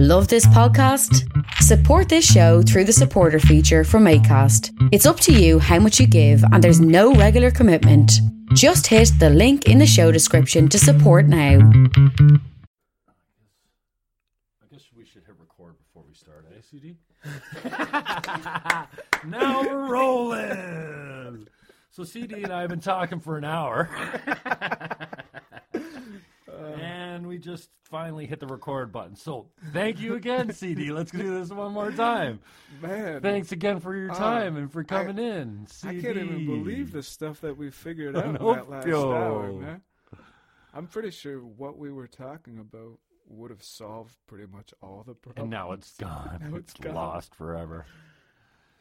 Love this podcast? Support this show through the supporter feature from ACAST. It's up to you how much you give, and there's no regular commitment. Just hit the link in the show description to support now. I guess we should hit record before we start, eh, CD? now we're rolling. So CD and I have been talking for an hour. and we just finally hit the record button. So thank you again, CD. Let's do this one more time. Man, Thanks again for your Uh, time and for I- coming in. I can't even believe the stuff that we figured out in that last yo. hour, man. I'm pretty sure what we were talking about would have solved pretty much all the problems. And now it's gone. Now it's it's gone. lost forever.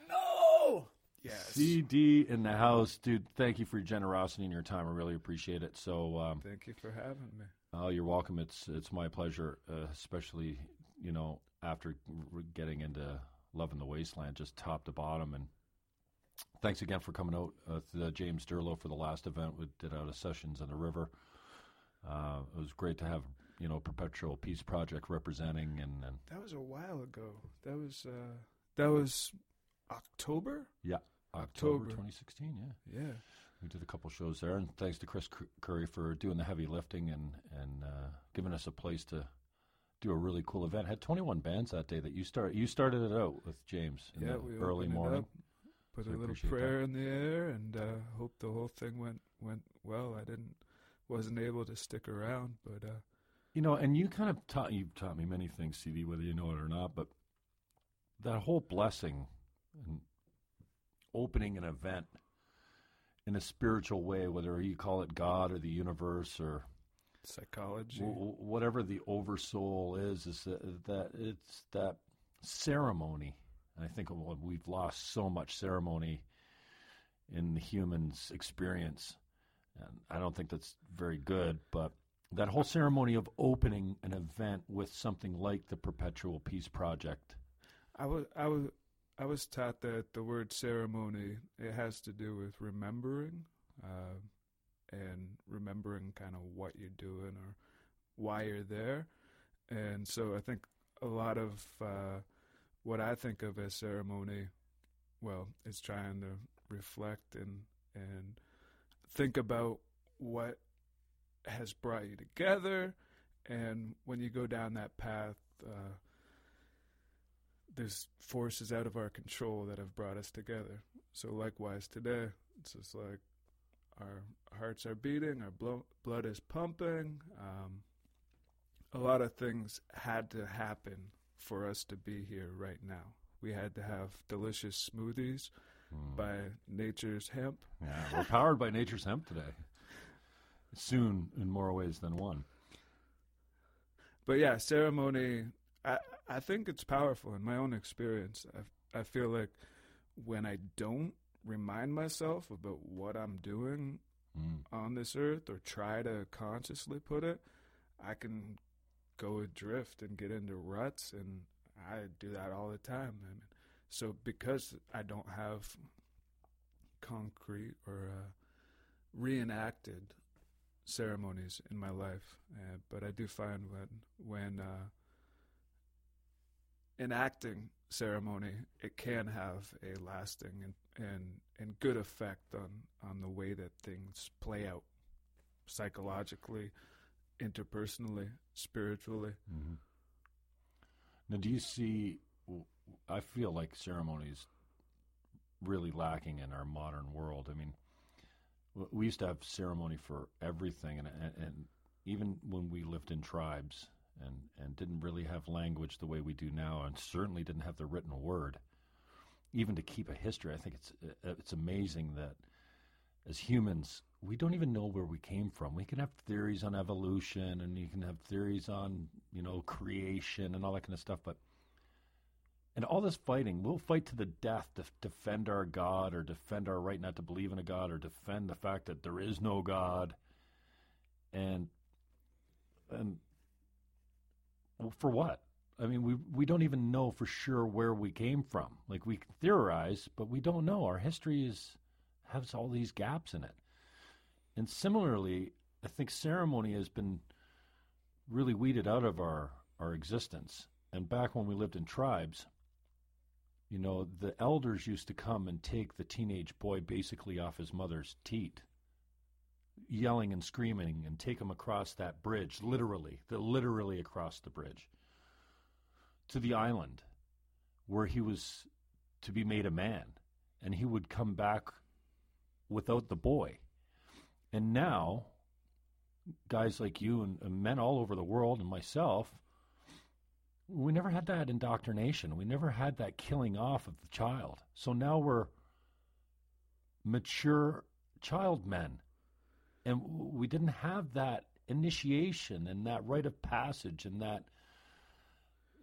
no. Yes. CD in the house, dude. Thank you for your generosity and your time. I really appreciate it. So, um, Thank you for having me. Oh, you're welcome. It's it's my pleasure, uh, especially you know after r- getting into loving the wasteland, just top to bottom. And thanks again for coming out uh, James Durlow for the last event we did out of Sessions on the River. Uh, it was great to have you know Perpetual Peace Project representing and, and That was a while ago. That was uh that was October? yeah, October, October. 2016. Yeah. Yeah. We did a couple shows there, and thanks to Chris Cur- Curry for doing the heavy lifting and and uh, giving us a place to do a really cool event. Had 21 bands that day that you start. You started it out with James in yeah, the we early morning. up, put So a little prayer in the air, and uh, hope the whole thing went went well. I didn't wasn't able to stick around, but uh, You know, and you kind of taught you taught me many things, CD, whether you know it or not. But that whole blessing and opening an event in a spiritual way, whether you call it God or the universe or psychology. w- whatever the oversoul is, is that, that it's that ceremony. And I think we've lost so much ceremony in the human's experience, and I don't think that's very good. But that whole ceremony of opening an event with something like the Perpetual Peace Project. I was I was I was taught that the word ceremony it has to do with remembering, uh, and remembering kind of what you're doing or why you're there, and so I think a lot of uh, what I think of as ceremony, well, is trying to reflect and and think about what has brought you together, and when you go down that path. Uh, there's forces out of our control that have brought us together. So likewise today, it's just like our hearts are beating, our blo- blood is pumping. Um, a lot of things had to happen for us to be here right now. We had to have delicious smoothies by Nature's Hemp. Yeah, we're powered by nature's hemp today. Soon, in more ways than one. But yeah, ceremony. I I think it's powerful in my own experience. I I feel like when I don't remind myself about what I'm doing Mm. on this earth or try to consciously put it, I can go adrift and get into ruts, and I do that all the time. I mean, so because I don't have concrete or uh, reenacted ceremonies in my life, uh, but I do find when when uh, enacting ceremony, it can have a lasting and, and, and good effect on, on the way that things play out psychologically, interpersonally, spiritually. hmm Now, do you see? I feel like ceremonies really lacking in our modern world. I mean, we used to have ceremony for everything, and and, and even when we lived in tribes and and didn't really have language the way we do now, and certainly didn't have the written word, even to keep a history. I think it's uh, it's amazing that as humans we don't even know where we came from. We can have theories on evolution, and you can have theories on you know creation and all that kind of stuff, but and all this fighting, we'll fight to the death to defend our God or defend our right not to believe in a God or defend the fact that there is no God. And and for what? I mean, we we don't even know for sure where we came from. Like we can theorize, but we don't know. Our history is has all these gaps in it. And similarly, I think ceremony has been really weeded out of our our existence. And back when we lived in tribes, you know, the elders used to come and take the teenage boy basically off his mother's teat, yelling and screaming, and take him across that bridge, literally, the, literally across the bridge, to the island where he was to be made a man. And he would come back without the boy. And now, guys like you and, and men all over the world and myself, we never had that indoctrination. We never had that killing off of the child. So now we're mature child men. And we didn't have that initiation and that rite of passage and that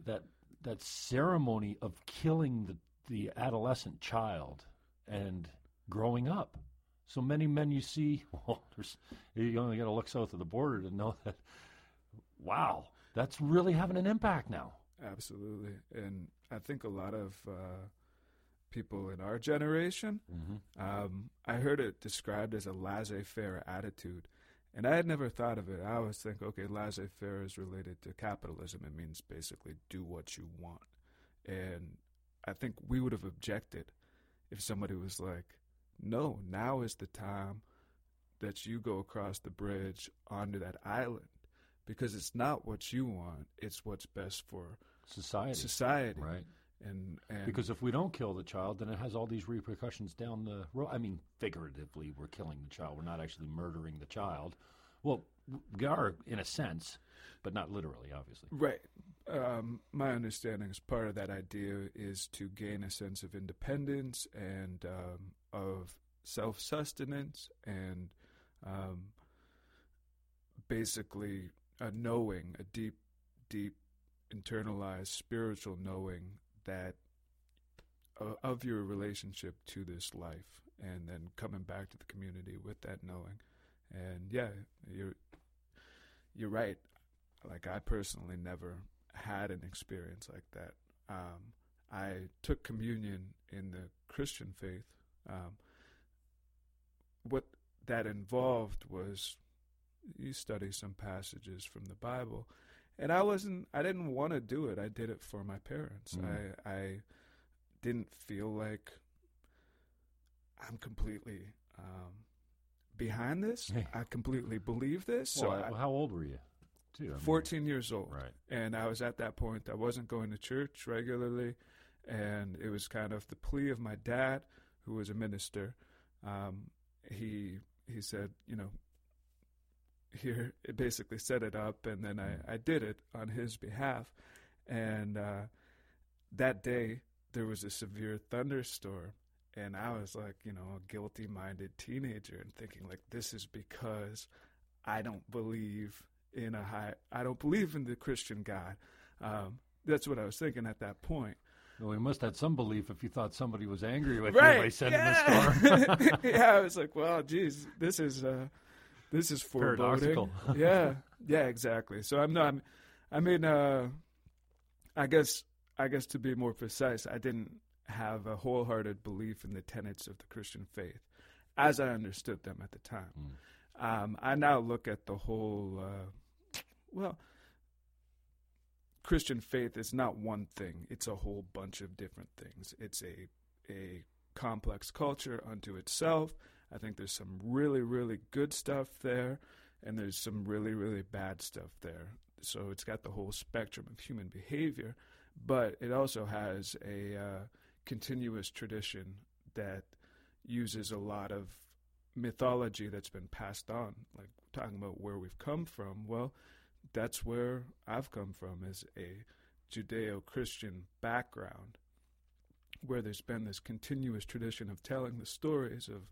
that that ceremony of killing the, the adolescent child and growing up. So many men you see, well, you only got to look south of the border to know that, wow, that's really having an impact now. Absolutely. And I think a lot of uh, people in our generation, Mm-hmm. um, I heard it described as a laissez faire attitude. And I had never thought of it. I always think, okay, laissez faire is related to capitalism. It means basically do what you want. And I think we would have objected if somebody was like, no, now is the time that you go across the bridge onto that island because it's not what you want, it's what's best for Society. society. Right. And, and Because if we don't kill the child, then it has all these repercussions down the road. I mean, figuratively, we're killing the child. We're not actually murdering the child. Well, we are in a sense, but not literally, obviously. Right. Um, my understanding is part of that idea is to gain a sense of independence and um, of self sustenance and um, basically a knowing, a deep, deep internalized spiritual knowing that uh, of your relationship to this life and then coming back to the community with that knowing. And yeah, you're you're right. Like I personally never had an experience like that. Um, I took communion in the Christian faith. Um, what that involved was you study some passages from the Bible, and I wasn't. I didn't want to do it. I did it for my parents. Mm. I I didn't feel like I'm completely um, behind this. I completely believe this. So well, I, how old were you? Too. I mean, 14 years old. Right. And I was at that point, I wasn't going to church regularly. And it was kind of the plea of my dad, who was a minister. Um, he he said, you know, here, it basically set it up. And then I, I did it on his behalf. And uh, that day, there was a severe thunderstorm. And I was like, you know, a guilty minded teenager and thinking, like, this is because I don't believe in a high. I don't believe in the Christian God. Um, that's what I was thinking at that point. Well, we must have some belief if you thought somebody was angry with right? you by sending yeah. the storm. yeah, I was like, well, geez, this is uh, this is foreboding. Paradoxical. yeah, yeah, exactly. So I'm not. I mean, uh, I guess I guess to be more precise, I didn't have a wholehearted belief in the tenets of the Christian faith as I understood them at the time. Mm. Um, I now look at the whole. Uh, well, Christian faith is not one thing; it's a whole bunch of different things. It's a a complex culture unto itself. I think there's some really, really good stuff there, and there's some really, really bad stuff there. So it's got the whole spectrum of human behavior, but it also has a uh, continuous tradition that uses a lot of mythology that's been passed on. Like talking about where we've come from. Well, that's where I've come from is a Judeo-Christian background where there's been this continuous tradition of telling the stories of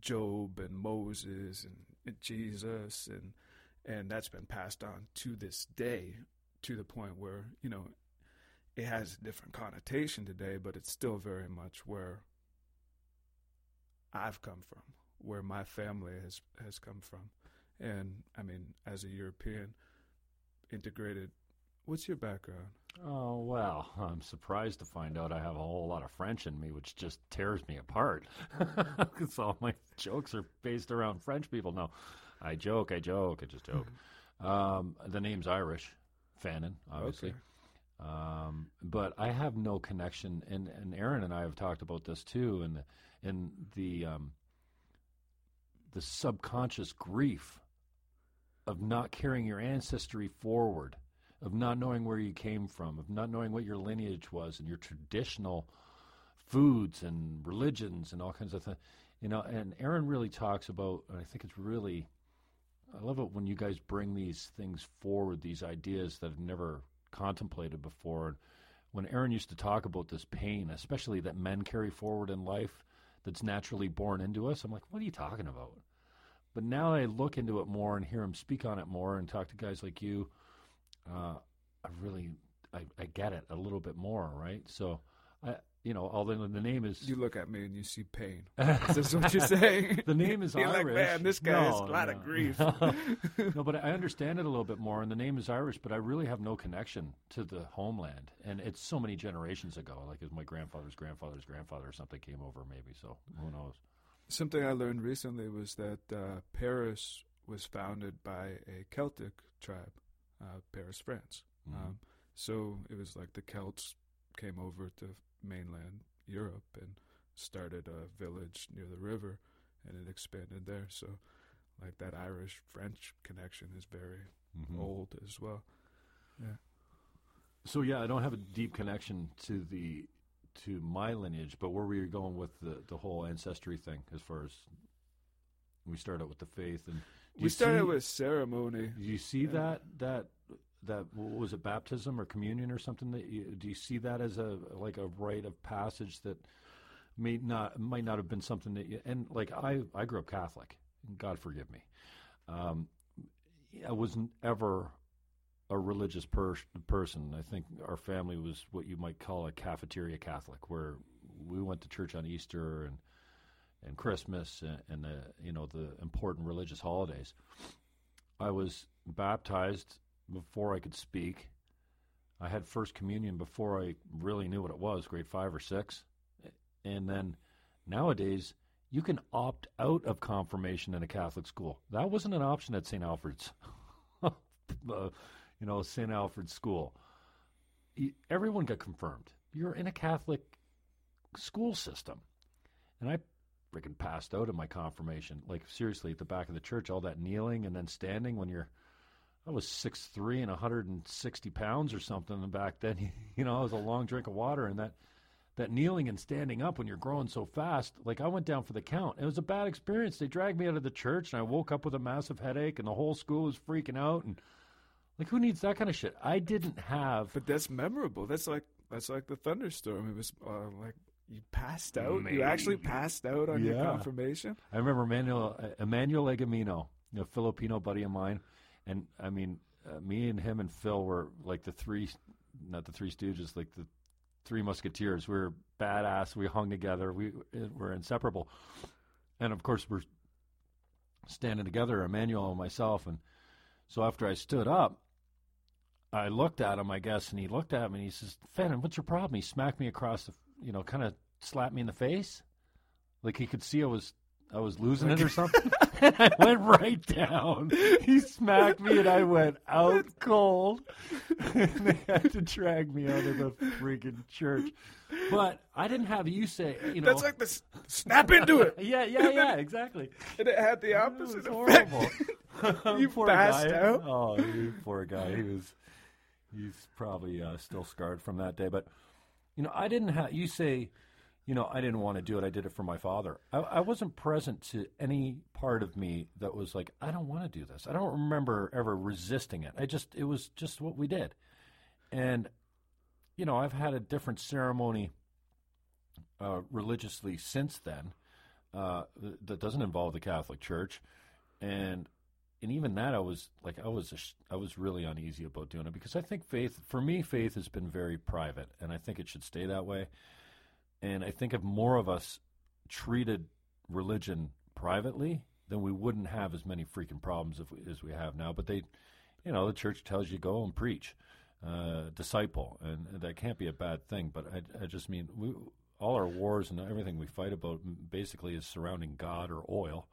Job and Moses and, Jesus and and that's been passed on to this day to the point where, you know, it has a different connotation today, but it's still very much where I've come from, where my family has has come from. And I mean, as a European integrated, what's your background? Oh, well, I'm surprised to find out I have a whole lot of French in me, which just tears me apart. Because all my jokes are based around French people. No, I joke, I joke, I just joke. um, the name's Irish, Fannin, obviously. Okay. Um, but I have no connection. And and Aaron and I have talked about this too, and and the um, the subconscious grief of not carrying your ancestry forward, of not knowing where you came from, of not knowing what your lineage was, and your traditional foods and religions and all kinds of things. You know, and Aaron really talks about, and I think it's really, I love it when you guys bring these things forward, these ideas that I've never contemplated before. When Aaron used to talk about this pain, especially that men carry forward in life that's naturally born into us, I'm like, what are you talking about? But now I look into it more and hear him speak on it more and talk to guys like you, uh, I really, I, I get it a little bit more, right? So, I, you know, although the name is You look at me and you see pain. Is this what you're saying? the name is Irish. like, man, this guy has a No, lot no. of grief. no, but I understand it a little bit more, and the name is Irish, but I really have no connection to the homeland, and it's so many generations ago. Like, it's my grandfather's grandfather's grandfather or something came over, maybe. So who knows? Something I learned recently was that uh, Paris was founded by a Celtic tribe, uh, Paris, France. Mhm. Um, so it was like the Celts came over to mainland Europe and started a village near the river, and it expanded there. So, like that Irish French connection is very Mhm. old as well. Yeah. So yeah, I don't have a deep connection to the to my lineage, but where were you going with the the whole ancestry thing? As far as we started out with the faith, and We started see- with ceremony. Do you see Yeah. that that that what was it baptism or communion or something? That you, do you see that as a like a rite of passage that may not might not have been something that you and like I I grew up Catholic. God forgive me. Um, I wasn't ever a religious per- person. I think our family was what you might call a cafeteria Catholic, where we went to church on Easter and and Christmas and, and the you know the important religious holidays. I was baptized before I could speak. I had first communion before I really knew what it was, grade five or six. And then nowadays, you can opt out of confirmation in a Catholic school. That wasn't an option at St. Alfred's, uh, you know, St. Alfred's school. Everyone got confirmed. You're in a Catholic school system. And I freaking passed out in my confirmation. Like seriously, at the back of the church, all that kneeling and then standing when you're. I was six three and 160 pounds or something. Back then, you know, I was a long drink of water, and that that kneeling and standing up when you're growing so fast. Like I went down for the count. It was a bad experience. They dragged me out of the church, and I woke up with a massive headache, and the whole school was freaking out. And like, who needs that kind of shit? I didn't have. But that's memorable. That's like that's like the thunderstorm. It was uh, like you passed out. You actually passed out on your confirmation. I remember Emmanuel, uh, Emmanuel Egamino, a Filipino buddy of mine, and I mean, uh, me and him and Phil were like the three, not the three Stooges, like the three Musketeers. We were badass. We hung together. We uh, were inseparable, and of course we're standing together, Emmanuel and myself. And so after I stood up, I looked at him, I guess, and he looked at me and he says, "Fenton, what's your problem?" He smacked me across the, you know, kind of slapped me in the face, like he could see I was I was losing it or something. I went right down. He smacked me, and I went out cold. and they had to drag me out of the freaking church. But I didn't have you say, you know. That's like the s- snap into it, yeah, yeah, yeah, exactly. and it had the It opposite was effect. horrible. You poor passed guy. out? Oh, you poor guy. He was. He's probably uh, still scarred from that day. But you know, I didn't have. You say, you know, I didn't want to do it. I did it for my father. I, I wasn't present to any part of me that was like, I don't want to do this. I don't remember ever resisting it. I just, it was just what we did. And you know, I've had a different ceremony uh, religiously since then uh, that doesn't involve the Catholic Church, and and even that I was like I was I was really uneasy about doing it because I think faith for me faith has been very private, and I think it should stay that way. And I think if more of us treated religion privately, then we wouldn't have as many freaking problems as we have now. But they, you know, the church tells you go and preach, uh, disciple, and that can't be a bad thing. But I, I just mean we, all our wars and everything we fight about basically is surrounding God or oil,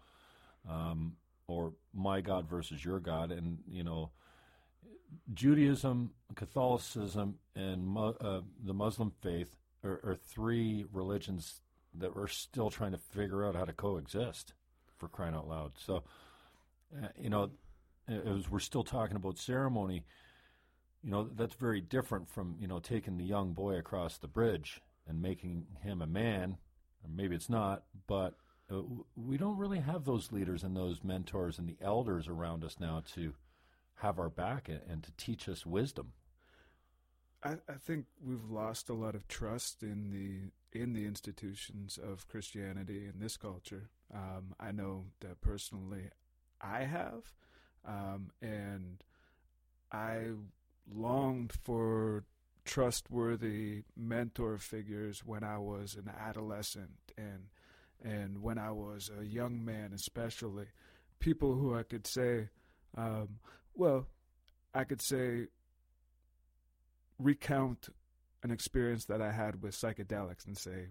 um, or my God versus your God, and you know, Judaism, Catholicism, and uh, the Muslim faith are, are three religions that we're still trying to figure out how to coexist. For crying out loud! So, uh, you know, as we're still talking about ceremony, you know, that's very different from you know taking the young boy across the bridge and making him a man. Maybe it's not, but uh, we don't really have those leaders and those mentors and the elders around us now to have our back and, and to teach us wisdom. I, I think we've lost a lot of trust in the in the institutions of Christianity in this culture. Um, I know that personally, I have, um, and I longed for trustworthy mentor figures when I was an adolescent and and when I was a young man, especially people who I could say, um, well, I could say recount an experience that I had with psychedelics and say,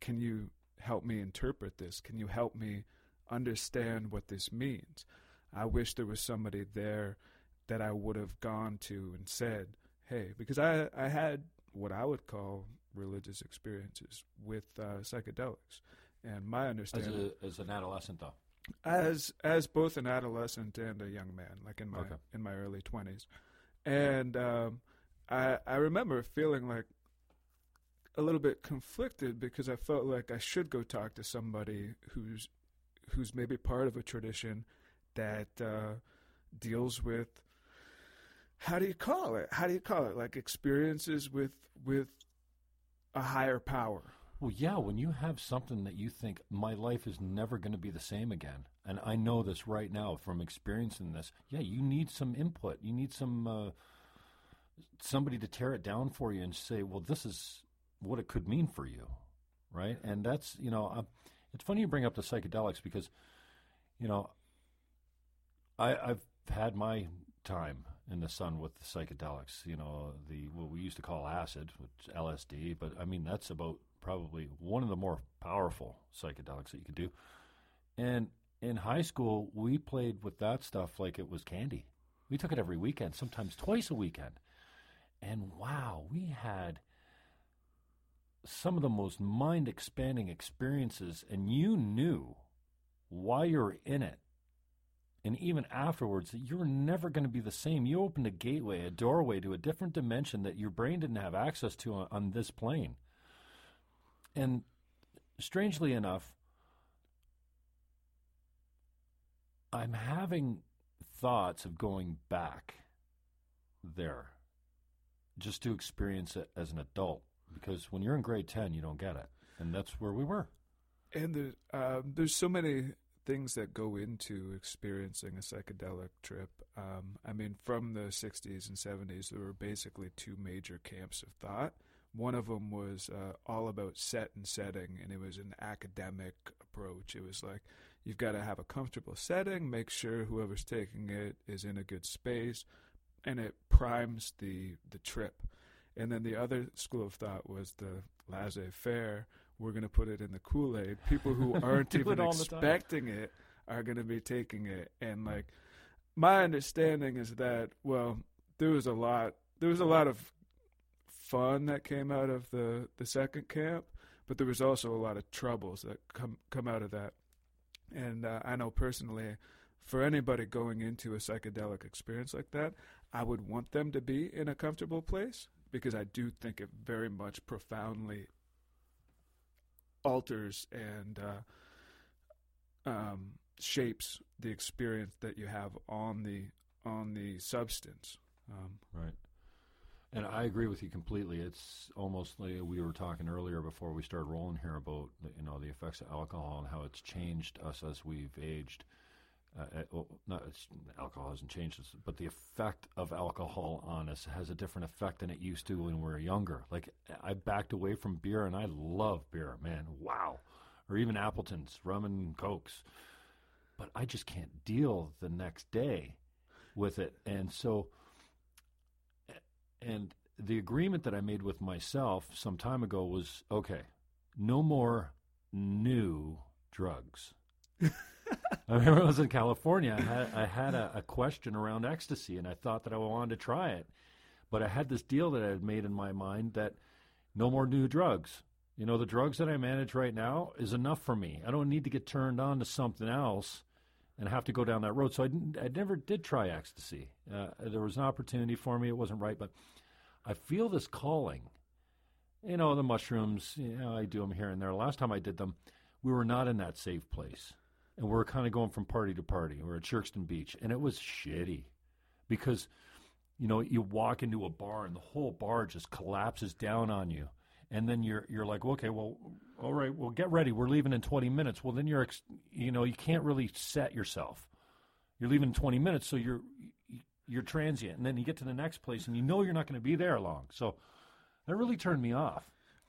can you help me interpret this? Can you help me understand what this means? I wish there was somebody there that I would have gone to and said, hey, because I, I had what I would call religious experiences with uh, psychedelics. And my understanding. As, a, as an adolescent, though? As as both an adolescent and a young man, like in my Okay. in my early twenties, and um, I I remember feeling like a little bit conflicted because I felt like I should go talk to somebody who's who's maybe part of a tradition that uh, deals with how do you call it? How do you call it? Like experiences with with a higher power. Well, yeah, when you have something that you think my life is never going to be the same again, and I know this right now from experiencing this. Yeah, you need some input. You need some uh, somebody to tear it down for you and say, "Well, this is what it could mean for you," right? And that's you know, uh, it's funny you bring up the psychedelics because you know, I, I've had my time in the sun with the psychedelics. You know, the what we used to call acid, which LSD, but I mean that's about probably one of the more powerful psychedelics that you could do. And in high school, we played with that stuff like it was candy. We took it every weekend, sometimes twice a weekend. And wow, we had some of the most mind expanding experiences, and you knew why you're in it and even afterwards that you're never going to be the same. You opened a gateway, a doorway to a different dimension that your brain didn't have access to on, on this plane. And strangely enough, I'm having thoughts of going back there just to experience it as an adult because when you're in grade 10 you don't get it and that's where we were And there, um, there's so many things that go into experiencing a psychedelic trip. Um, I mean, from the 60s and 70s, there were basically two major camps of thought. One of them was uh, all about set and setting, and it was an academic approach. It was like you've got to have a comfortable setting, make sure whoever's taking it is in a good space, and it primes the the trip. And then the other school of thought was the laissez faire. We're going to put it in the Kool Aid. People who aren't it even time. expecting it are going to be taking it. And like, my understanding is that well, there was a lot. There was a lot of fun that came out of the the second camp, but there was also a lot of troubles that come come out of that. And uh, I know personally, for anybody going into a psychedelic experience like that, I would want them to be in a comfortable place because I do think it very much profoundly alters and uh, um, shapes the experience that you have on the on the substance. Um, Right. And I agree with you completely. It's almost like we were talking earlier before we started rolling here about you know the effects of alcohol and how it's changed us as we've aged. Uh, uh, well, not alcohol hasn't changed us, but the effect of alcohol on us has a different effect than it used to when we were younger. Like I backed away from beer, and I love beer, man. Wow, or even Appleton's rum and cokes, but I just can't deal the next day with it, and so and the agreement that I made with myself some time ago was okay, no more new drugs. I remember I was in California. I had, I had a, a question around ecstasy, and I thought that I wanted to try it. But I had this deal that I had made in my mind that no more new drugs. You know, the drugs that I manage right now is enough for me. I don't need to get turned on to something else and have to go down that road. So I, I never did try ecstasy. Uh, there was an opportunity for me. It wasn't right, but I feel this calling. You know, the mushrooms, you know, I do them here and there. Last time I did them, we were not in that safe place. And we are kind of going from party to party. We are at Sherkston Beach, and it was shitty because – you know, you walk into a bar and the whole bar just collapses down on you. And then you're you're like, okay, well, all right, well, get ready. We're leaving in 20 minutes. Well, then you're, ex- you know, you can't really set yourself. You're leaving in 20 minutes, so you're you're transient. And then you get to the next place, and you know you're not going to be there long. So that really turned me off.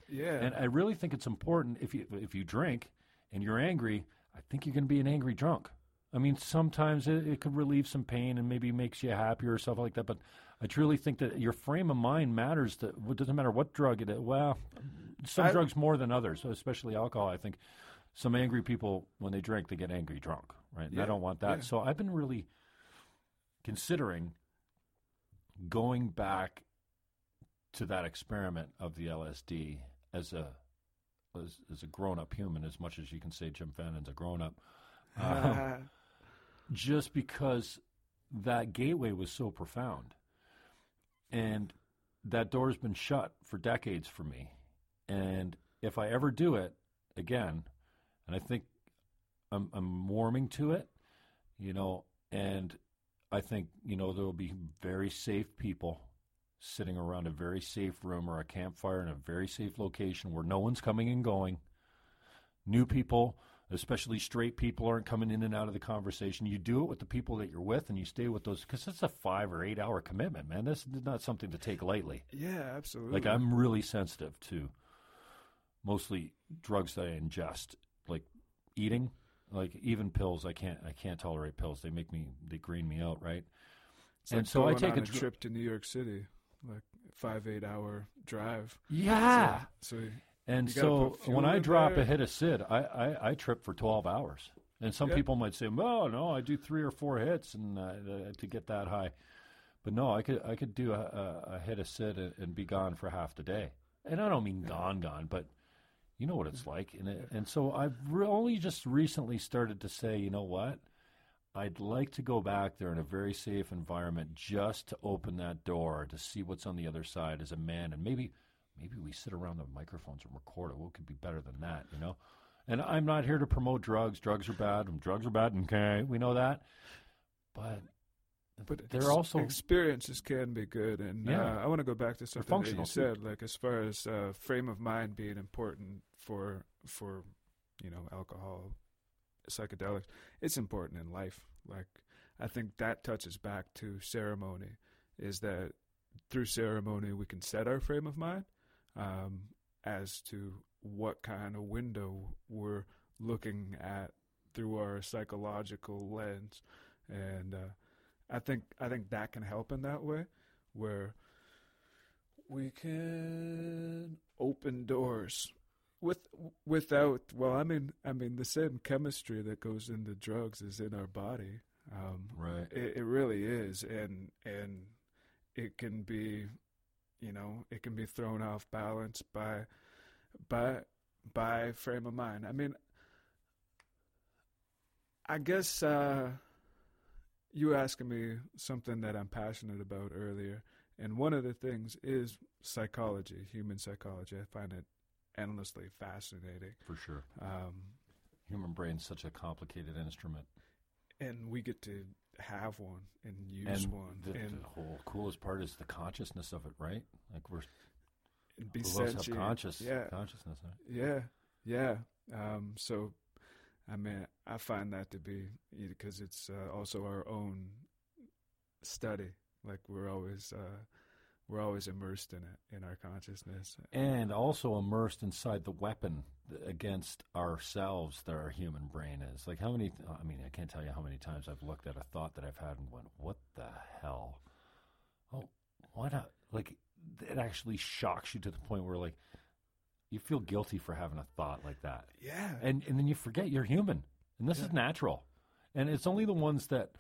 Yeah. And I really think it's important if you if you drink and you're angry, I think you're going to be an angry drunk. I mean, sometimes it, it could relieve some pain and maybe makes you happier or stuff like that. But I truly think that your frame of mind matters. That it doesn't matter what drug it is. Well, some I, drugs more than others, especially alcohol. I think some angry people, when they drink, they get angry drunk, right? And yeah, I don't want that. Yeah. So I've been really considering going back to that experiment of the LSD as a as, as a grown up human, as much as you can say Jim Fannon's a grown up. Um, just because that gateway was so profound. And that door's been shut for decades for me. And if I ever do it again, and I think I'm, I'm warming to it, you know, and I think, you know, there will be very safe people sitting around a very safe room or a campfire in a very safe location where no one's coming and going. New people especially straight people aren't coming in and out of the conversation. You do it with the people that you're with, and you stay with those because it's a five or eight hour commitment, man. This is not something to take lightly. Yeah, absolutely. Like I'm really sensitive to mostly drugs that I ingest, like eating, like even pills. I can't I can't tolerate pills. They make me they green me out, right? It's and like so I take a, dr- trip to New York City, like five eight hour drive. Yeah. So, so and so when I drop there. a hit of Sid, I, I, I, trip for 12 hours. And some people might say, well, no, I do three or four hits and uh, to get that high. But no, I could I could do a, a, a hit of Sid and, and, be gone for half the day. And I don't mean gone, gone, but you know what it's like. And, it, and so I've re- only just recently started to say, you know what? I'd like to go back there in a very safe environment just to open that door to see what's on the other side as a man and maybe – maybe we sit around the microphones and record it. What could be better than that, you know? And I'm not here to promote drugs. Drugs are bad. Drugs are bad. Okay, we know that. But but they're also experiences can be good, and yeah. uh, I want to go back to something that you said, like as far as uh, frame of mind being important for for you know alcohol, psychedelics. It's important in life. Like I think that touches back to ceremony, is that through ceremony we can set our frame of mind, um, as to what kind of window we're looking at through our psychological lens, and uh, I think I think that can help in that way, where we can open doors with without well i mean i mean the same chemistry that goes into drugs is in our body um, right it, it really is and and it can be you know, it can be thrown off balance by by by frame of mind. I mean, I guess uh, you asking me something that I'm passionate about earlier, and one of the things is psychology, human psychology. I find it endlessly fascinating. For sure. Um, human brain's such a complicated instrument, and we get to have one and use and one. The, and the whole coolest part is the consciousness of it, right? Like we're be sentient. conscious, yeah. consciousness. Right? Yeah, yeah. Um, so, I mean, I find that to be because it's uh, also our own study. Like we're always uh, we're always immersed in it in our consciousness. And also immersed inside the weapon against ourselves that our human brain is. Like how many i mean i can't tell you how many times i've looked at a thought that i've had and went what the hell? Oh why not? Like it actually shocks you to the point where like you feel guilty for having a thought like that. Yeah. And and then you forget you're human. And this yeah. is natural. And it's only the ones that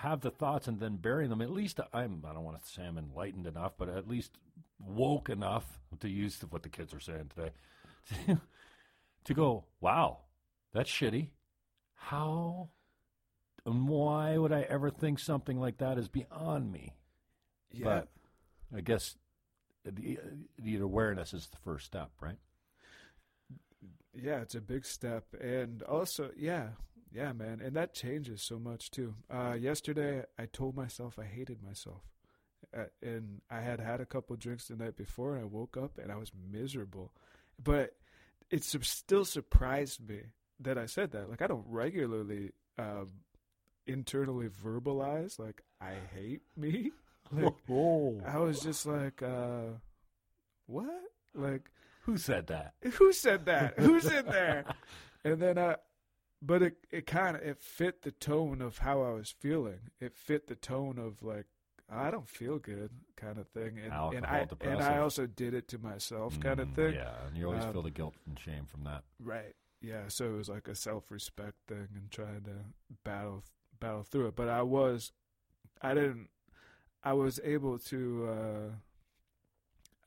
have the thoughts and then bury them. At least I'm I don't want to say I'm enlightened enough, but at least woke enough to use what the kids are saying today to, to go, wow, that's shitty. How and why would I ever think something like that is beyond me? Yeah. But I guess the, the awareness is the first step, right? yeah, it's a big step, and also, yeah, yeah, man, and that changes so much too. Uh, yesterday, I told myself I hated myself, uh, and I had had a couple drinks the night before, and I woke up and I was miserable, but it su- still surprised me that I said that. Like, I don't regularly um, internally verbalize like I hate me. Like, oh, I was just like, uh, what? Like who said that? who said that? Who's in there? And then uh but it it kind of it fit the tone of how I was feeling. It fit the tone of like I don't feel good kind of thing. And and Alcohol I and. I also did it to myself kind of Mm, thing. Yeah, and you always Um, feel the guilt and shame from that. Right. Yeah, so it was like a self-respect thing and trying to battle battle through it. But I was I didn't I was able to uh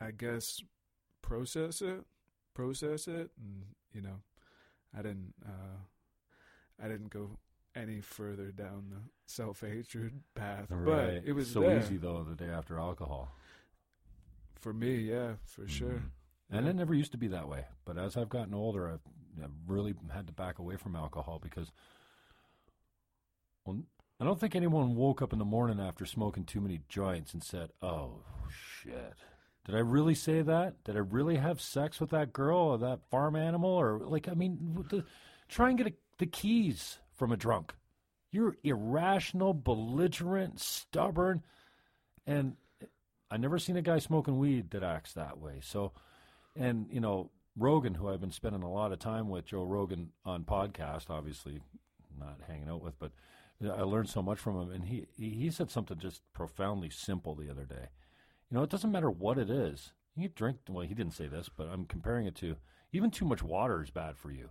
I guess process it, process it and you know, I didn't uh I didn't go any further down the self-hatred path. But it was so there. easy though the day after alcohol. for me, yeah, for sure. Mhm. And Yeah. it never used to be that way. But as I've gotten older, I've, I've really had to back away from alcohol because well, I don't think anyone woke up in the morning after smoking too many joints and said, "Oh shit." Did I really say that? Did I really have sex with that girl or that farm animal? Or like, I mean, the, try and get a, the keys from a drunk. You're irrational, belligerent, stubborn, and I never seen a guy smoking weed that acts that way. So, and you know, Rogan, who I've been spending a lot of time with, Joe Rogan on podcast, obviously not hanging out with, but I learned so much from him, and he he said something just profoundly simple the other day. You know, it doesn't matter what it is. You drink. Well, he didn't say this, but I'm comparing it to even too much water is bad for you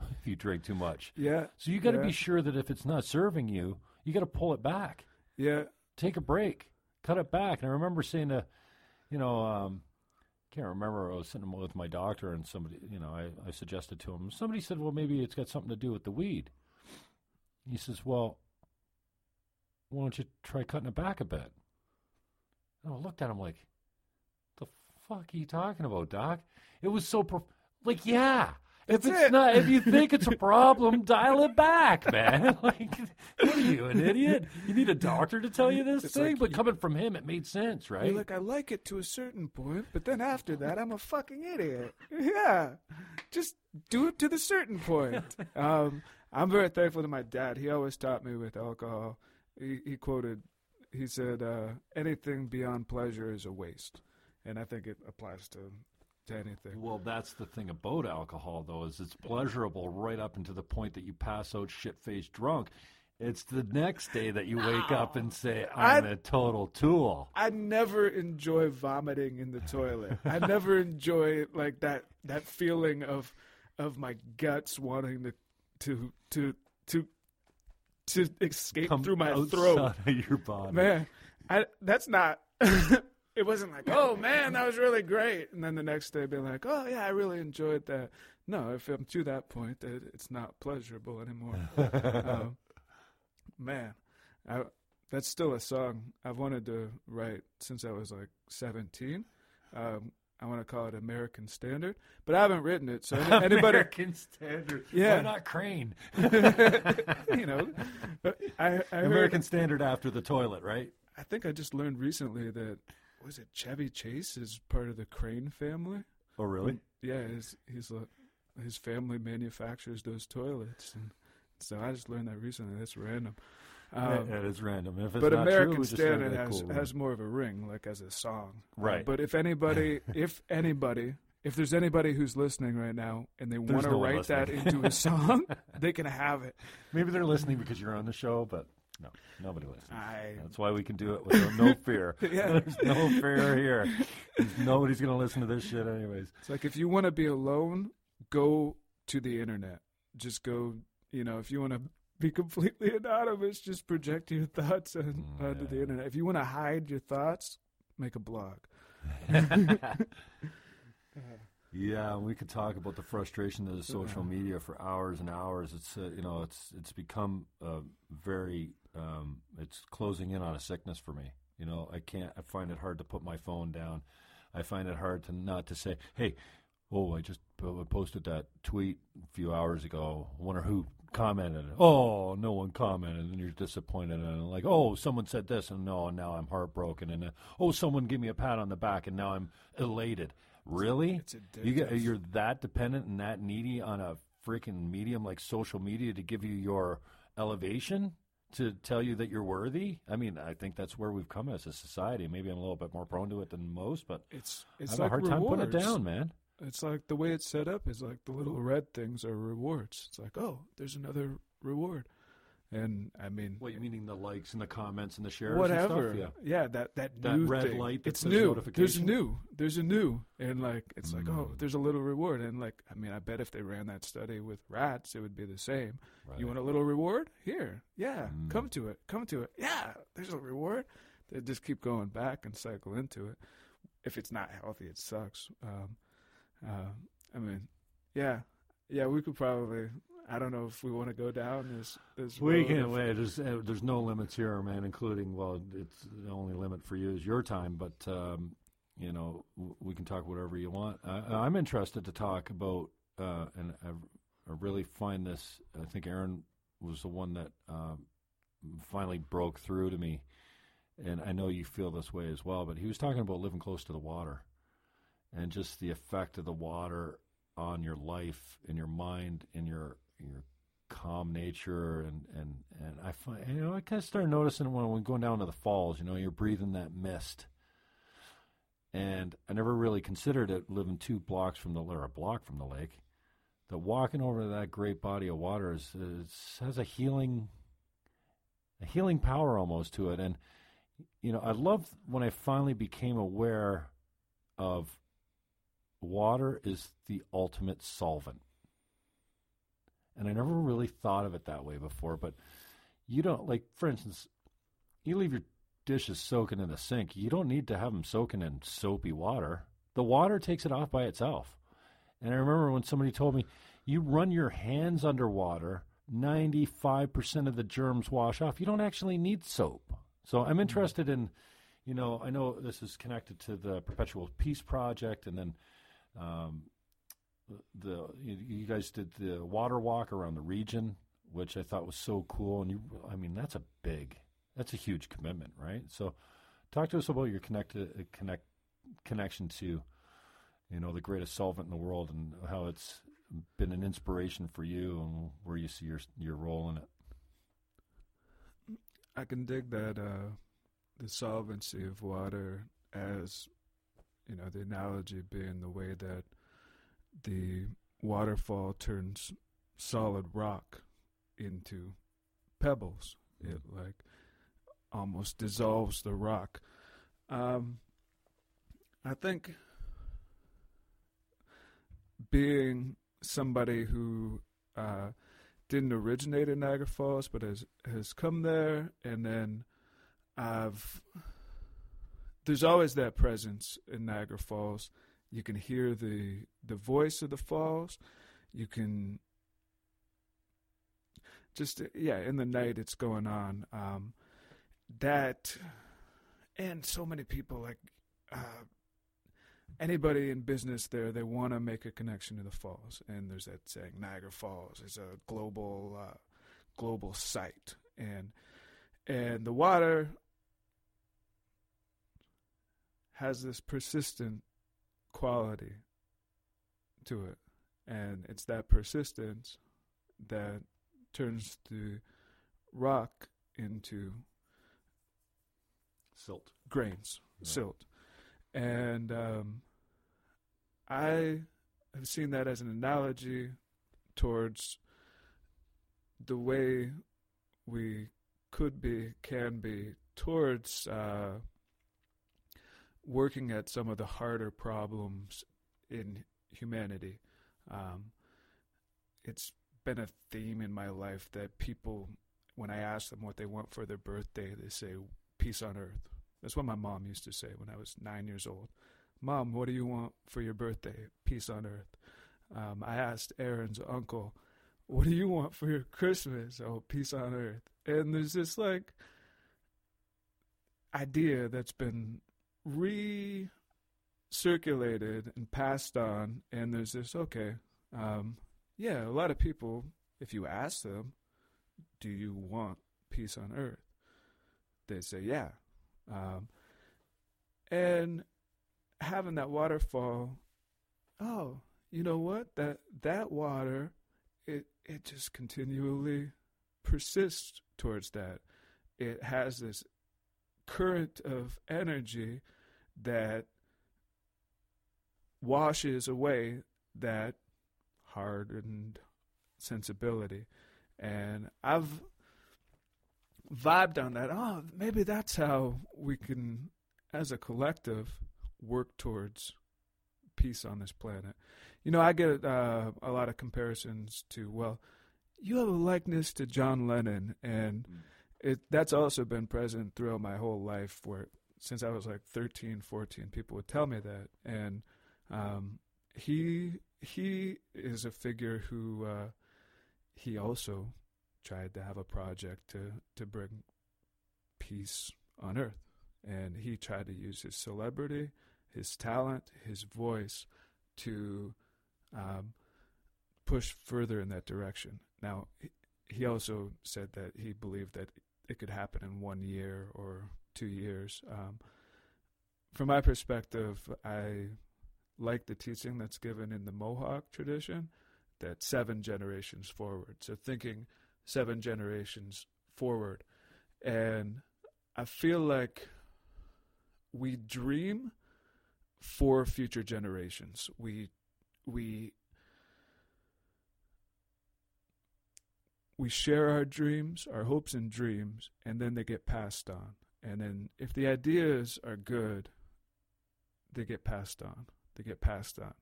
if you drink too much. Yeah. So you got to Yeah. be sure that if it's not serving you, you got to pull it back Yeah. take a break, cut it back. And I remember saying to, you know, um, can't remember. I was sitting with my doctor, and somebody, you know, I, I suggested to him. Somebody said, "Well, maybe it's got something to do with the weed." He says, "Well, why don't you try cutting it back a bit?" And I looked at him like, "The fuck are you talking about, doc?" It was so prof- like, yeah. If That's it's it. not, if you think it's a problem, dial it back, man. like, what are you, an idiot? You need a doctor to tell you this It's thing? like but coming from him, it made sense, right? You're like, I like it to a certain point, but then after that, I'm a fucking idiot. Yeah. Just do it to the certain point. Um, I'm very thankful to my dad. He always taught me with alcohol. He, he quoted, he said, uh, anything beyond pleasure is a waste. And I think it applies to, to anything. Well, that's the thing about alcohol, though, is it's pleasurable right up until the point that you pass out shit-faced drunk. It's the next day that you wake up and say, "I'm I- a total tool." I never enjoy vomiting in the toilet. I never enjoy like that that feeling of of my guts wanting to to to to to escape Come through my throat. of your body. Man, I that's not it wasn't like, "Oh man, that was really great." And then the next day be like, "Oh yeah, I really enjoyed that." No, if I'm to that point that it's not pleasurable anymore. um, man, I, that's still a song I've wanted to write since I was like 17. Um, I want to call it American Standard, but I haven't written it. So any- anybody, American standard. Yeah. Why not Crane? you know, I, I heard- American standard after the toilet, right? I think I just learned recently that was it Chevy Chase is part of the Crane family. Oh, really? Yeah, his he's a, his family manufactures those toilets, and so I just learned that recently. That's random. Um, that is random. If it's but not American true, Standard has cool has more of a ring, like as a song. Uh, Right. but if anybody, if anybody, if there's anybody who's listening right now and they want to no write that into a song, they can have it. Maybe they're listening because you're on the show, but no, nobody listens. I That's why we can do it with no fear. Yeah. There's no fear here. Nobody's going to listen to this shit, anyways. It's like if you want to be alone, go to the internet. Just go, you know, if you want to be completely anonymous. Just project your thoughts on, Mm, onto the internet. If you want to hide your thoughts, make a blog. Yeah, we could talk about the frustration of the social media for hours and hours. It's uh, you know it's it's become uh, very um, it's closing in on a sickness for me. You know I can't I find it hard to put my phone down. I find it hard to not to say, hey, oh I just posted that tweet a few hours ago. Wonder who commented. Oh, no one commented, and you're disappointed, and like, oh, someone said this, and no, and now I'm heartbroken, and uh, oh, someone give me a pat on the back, and now I'm elated. Really? It's You get, you're that dependent and that needy on a freaking medium like social media to give you your elevation to tell you that you're worthy. I mean, I think that's where we've come as a society. Maybe I'm a little bit more prone to it than most, but It's I it's have like a hard time putting it down, man. It's like the way it's set up is like the little red things are rewards. It's like, oh, there's another reward. And I mean What you meaning the likes and the comments and the shares whatever. and stuff? Yeah. Yeah, that that, That new red thing. light it's new. There's new. There's a new. And like it's like, oh, Mm. there's a little reward. And like I mean, I bet if they ran that study with rats, it would be the same. Right. You want a little reward? Here. Yeah. Mm. Come to it. Come to it. Yeah. There's a reward. They just keep going back and cycle into it. If it's not healthy, it sucks. Um, uh, I mean, yeah, yeah. We could probably. I don't know if we want to go down this. this We road can wait. There's uh, there's no limits here, man. Including well, it's the only limit for you is your time. But um, you know, w- we can talk whatever you want. Uh, I'm interested to talk about, uh, and I, I really find this. I think Aaron was the one that um, finally broke through to me, and I know you feel this way as well. But he was talking about living close to the water, and just the effect of the water on your life, in your mind, in your your calm nature and and and I find you know I kind of started noticing when we're going down to the falls. You know, you're breathing that mist, and I never really considered it living two blocks from the or a block from the lake. That walking over that great body of water is, is has a healing, a healing power almost to it, and you know I love when I finally became aware of water is the ultimate solvent and I never really thought of it that way before. But you don't like, for instance, you leave your dishes soaking in the sink. You don't need to have them soaking in soapy water. The water takes it off by itself. And I remember when somebody told me, you run your hands underwater, ninety-five percent of the germs wash off. You don't actually need soap. So I'm interested in, you know, I know this is connected to the Perpetual Peace Project, and then. Um, the you, you guys did the water walk around the region, which I thought was so cool. And you, I mean, that's a big, that's a huge commitment, right? So, talk to us about your connected connect connection to, you know, the greatest solvent in the world, and how it's been an inspiration for you, and where you see your your role in it. I can dig that uh, the solvency of water as you know the analogy being the way that the waterfall turns solid rock into pebbles. It like almost dissolves the rock. Um, I think being somebody who uh, didn't originate in Niagara Falls, but has has come there, and then I've there's always that presence in Niagara Falls. You can hear the the voice of the falls. You can just yeah, in the night it's going on. Um, that and so many people like uh, anybody in business there, they want to make a connection to the falls. And there's that saying, Niagara Falls is a global uh, global site, and and the water has this persistent quality to it, and it's that persistence that turns the rock into Silt. grains, silt. And um, I have seen that as an analogy towards the way we could be, can be, towards uh, working at some of the harder problems in humanity. Um, it's been a theme in my life that people, when I ask them what they want for their birthday, they say peace on earth. That's what my mom used to say when I was nine years old. Mom, what do you want for your birthday? Peace on earth. Um, I asked Aaron's uncle, what do you want for your Christmas? Oh, peace on earth. And there's this like idea that's been recirculated and passed on, and there's this okay, um, yeah, a lot of people, if you ask them, do you want peace on earth? They say, yeah. Um, and having that waterfall, oh, you know what? That that water, it it just continually persists towards that. It has this current of energy that washes away that hardened sensibility. And I've vibed on that. Oh, maybe that's how we can, as a collective, work towards peace on this planet. You know, I get uh, a lot of comparisons to, well, you have a likeness to John Lennon, and mm. it that's also been present throughout my whole life. Where since I was like 13, 14, people would tell me that, and um, he he is a figure who uh, he also tried to have a project to to bring peace on earth, and he tried to use his celebrity, his talent, his voice to um, push further in that direction. Now, he also said that he believed that it could happen in one year or two years. Um, from my perspective, I like the teaching that's given in the Mohawk tradition, that seven generations forward. So thinking seven generations forward. And I feel like we dream for future generations. We we we share our dreams, our hopes and dreams, and then they get passed on. And then if the ideas are good, they get passed on. They get passed on.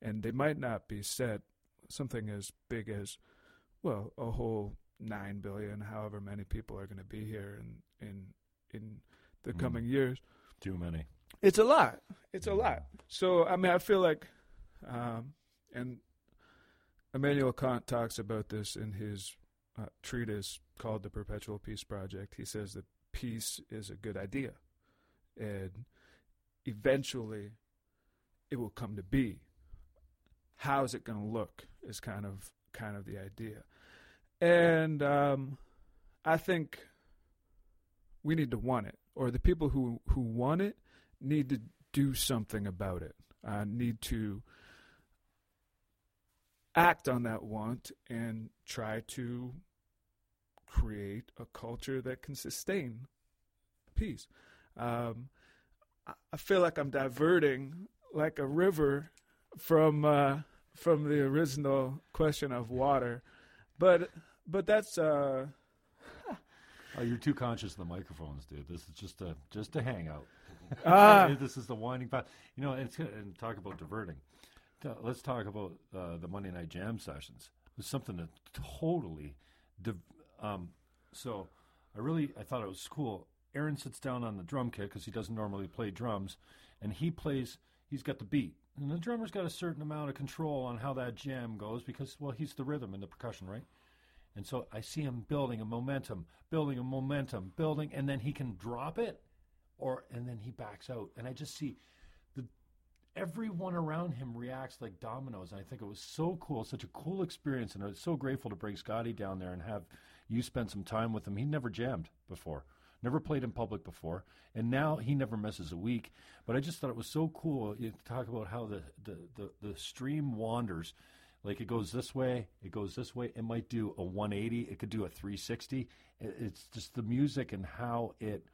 And they might not be set something as big as, well, a whole nine billion, however many people are going to be here in in in the mm. coming years. Too many. It's a lot. It's a lot. So I mean, I feel like, um, and Immanuel Kant talks about this in his uh, treatise called The Perpetual Peace Project. He says that peace is a good idea, and eventually it will come to be. How is it going to look? Is kind of kind of the idea, and um, I think we need to want it, or the people who who want it need to do something about it. Uh, need to act on that want and try to create a culture that can sustain peace. Um, I feel like I'm diverting like a river from uh, from the original question of water, but but that's. Uh, oh, you're too conscious of the microphones, dude. This is just a just a hangout. Ah. this is the winding path. You know, and, and talk about diverting. Let's talk about uh, the Monday Night Jam sessions. It's something that totally div- um, so I really I thought it was cool. Aaron sits down on the drum kit because he doesn't normally play drums, and he plays. He's got the beat, and the drummer's got a certain amount of control on how that jam goes because well he's the rhythm and the percussion, right? And so I see him building a momentum, building a momentum, building, and then he can drop it, or and then he backs out, and I just see the everyone around him reacts like dominoes. And I think it was so cool, such a cool experience, and I was so grateful to bring Scotty down there and have you spent some time with him. He never jammed before, never played in public before, and now he never misses a week. But I just thought it was so cool you talk about how the, the, the, the stream wanders. Like it goes this way, it goes this way. It might do a 180, it could do a 360. It's just the music and how it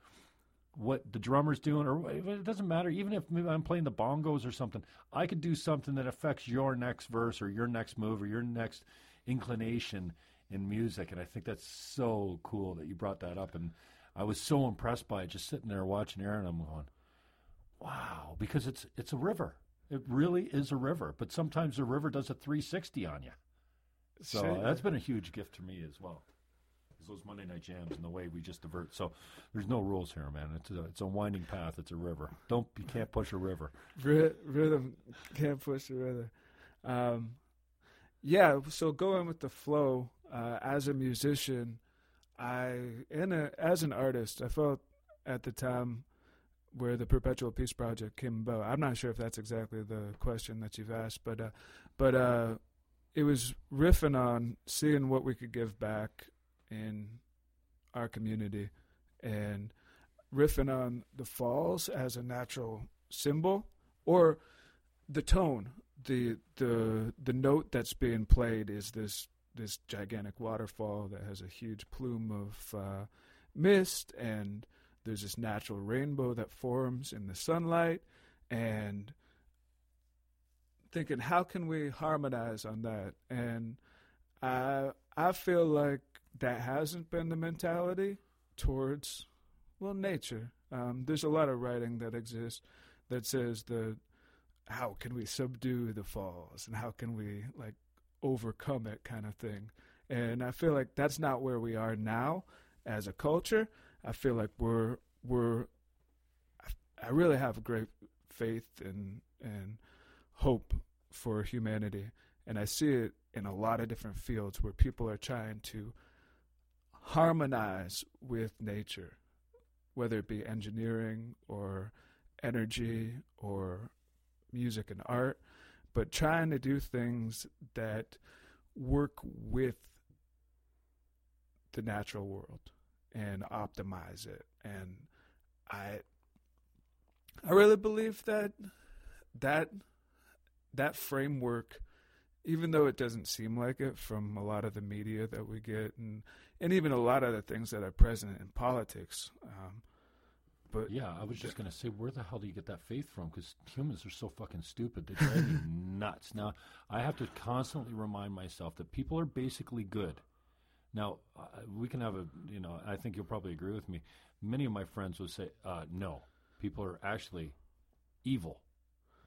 what the drummer's doing, or it doesn't matter. Even if I'm playing the bongos or something, I could do something that affects your next verse or your next move or your next inclination, in music, and I think that's so cool that you brought that up. And I was so impressed by it, just sitting there watching Aaron. I'm going, wow, because it's it's a river. It really is a river. But sometimes the river does a 360 on you. So that's been a huge gift to me as well. Those Monday night jams and the way we just divert. So there's no rules here, man. It's a it's a winding path. It's a river. Don't you can't push a river. Rhythm can't push the rhythm. Um, yeah, so going with the flow uh, as a musician, I and a, as an artist, I felt at the time where the Perpetual Peace Project came about. I'm not sure if that's exactly the question that you've asked, but uh, but uh, it was riffing on seeing what we could give back in our community and riffing on the falls as a natural symbol or the tone the the the note that's being played is this this gigantic waterfall that has a huge plume of uh, mist and there's this natural rainbow that forms in the sunlight and thinking how can we harmonize on that? And i i feel like that hasn't been the mentality towards well nature. Um, there's a lot of writing that exists that says the how can we subdue the falls and how can we like overcome it kind of thing. And i feel like that's not where we are now as a culture. I feel like we're we're i really have great faith and and hope for humanity. And i see it in a lot of different fields where people are trying to harmonize with nature whether it be engineering or energy or music and art, but trying to do things that work with the natural world and optimize it. And I I really believe that that that framework even though it doesn't seem like it from a lot of the media that we get and and even a lot of the things that are present in politics um, but Yeah, I was just going to say, where the hell do you get that faith from? Because humans are so fucking stupid. They drive me nuts. Now, I have to constantly remind myself that people are basically good. Now, uh, we can have a, you know, I think you'll probably agree with me. Many of my friends would say, uh, no, people are actually evil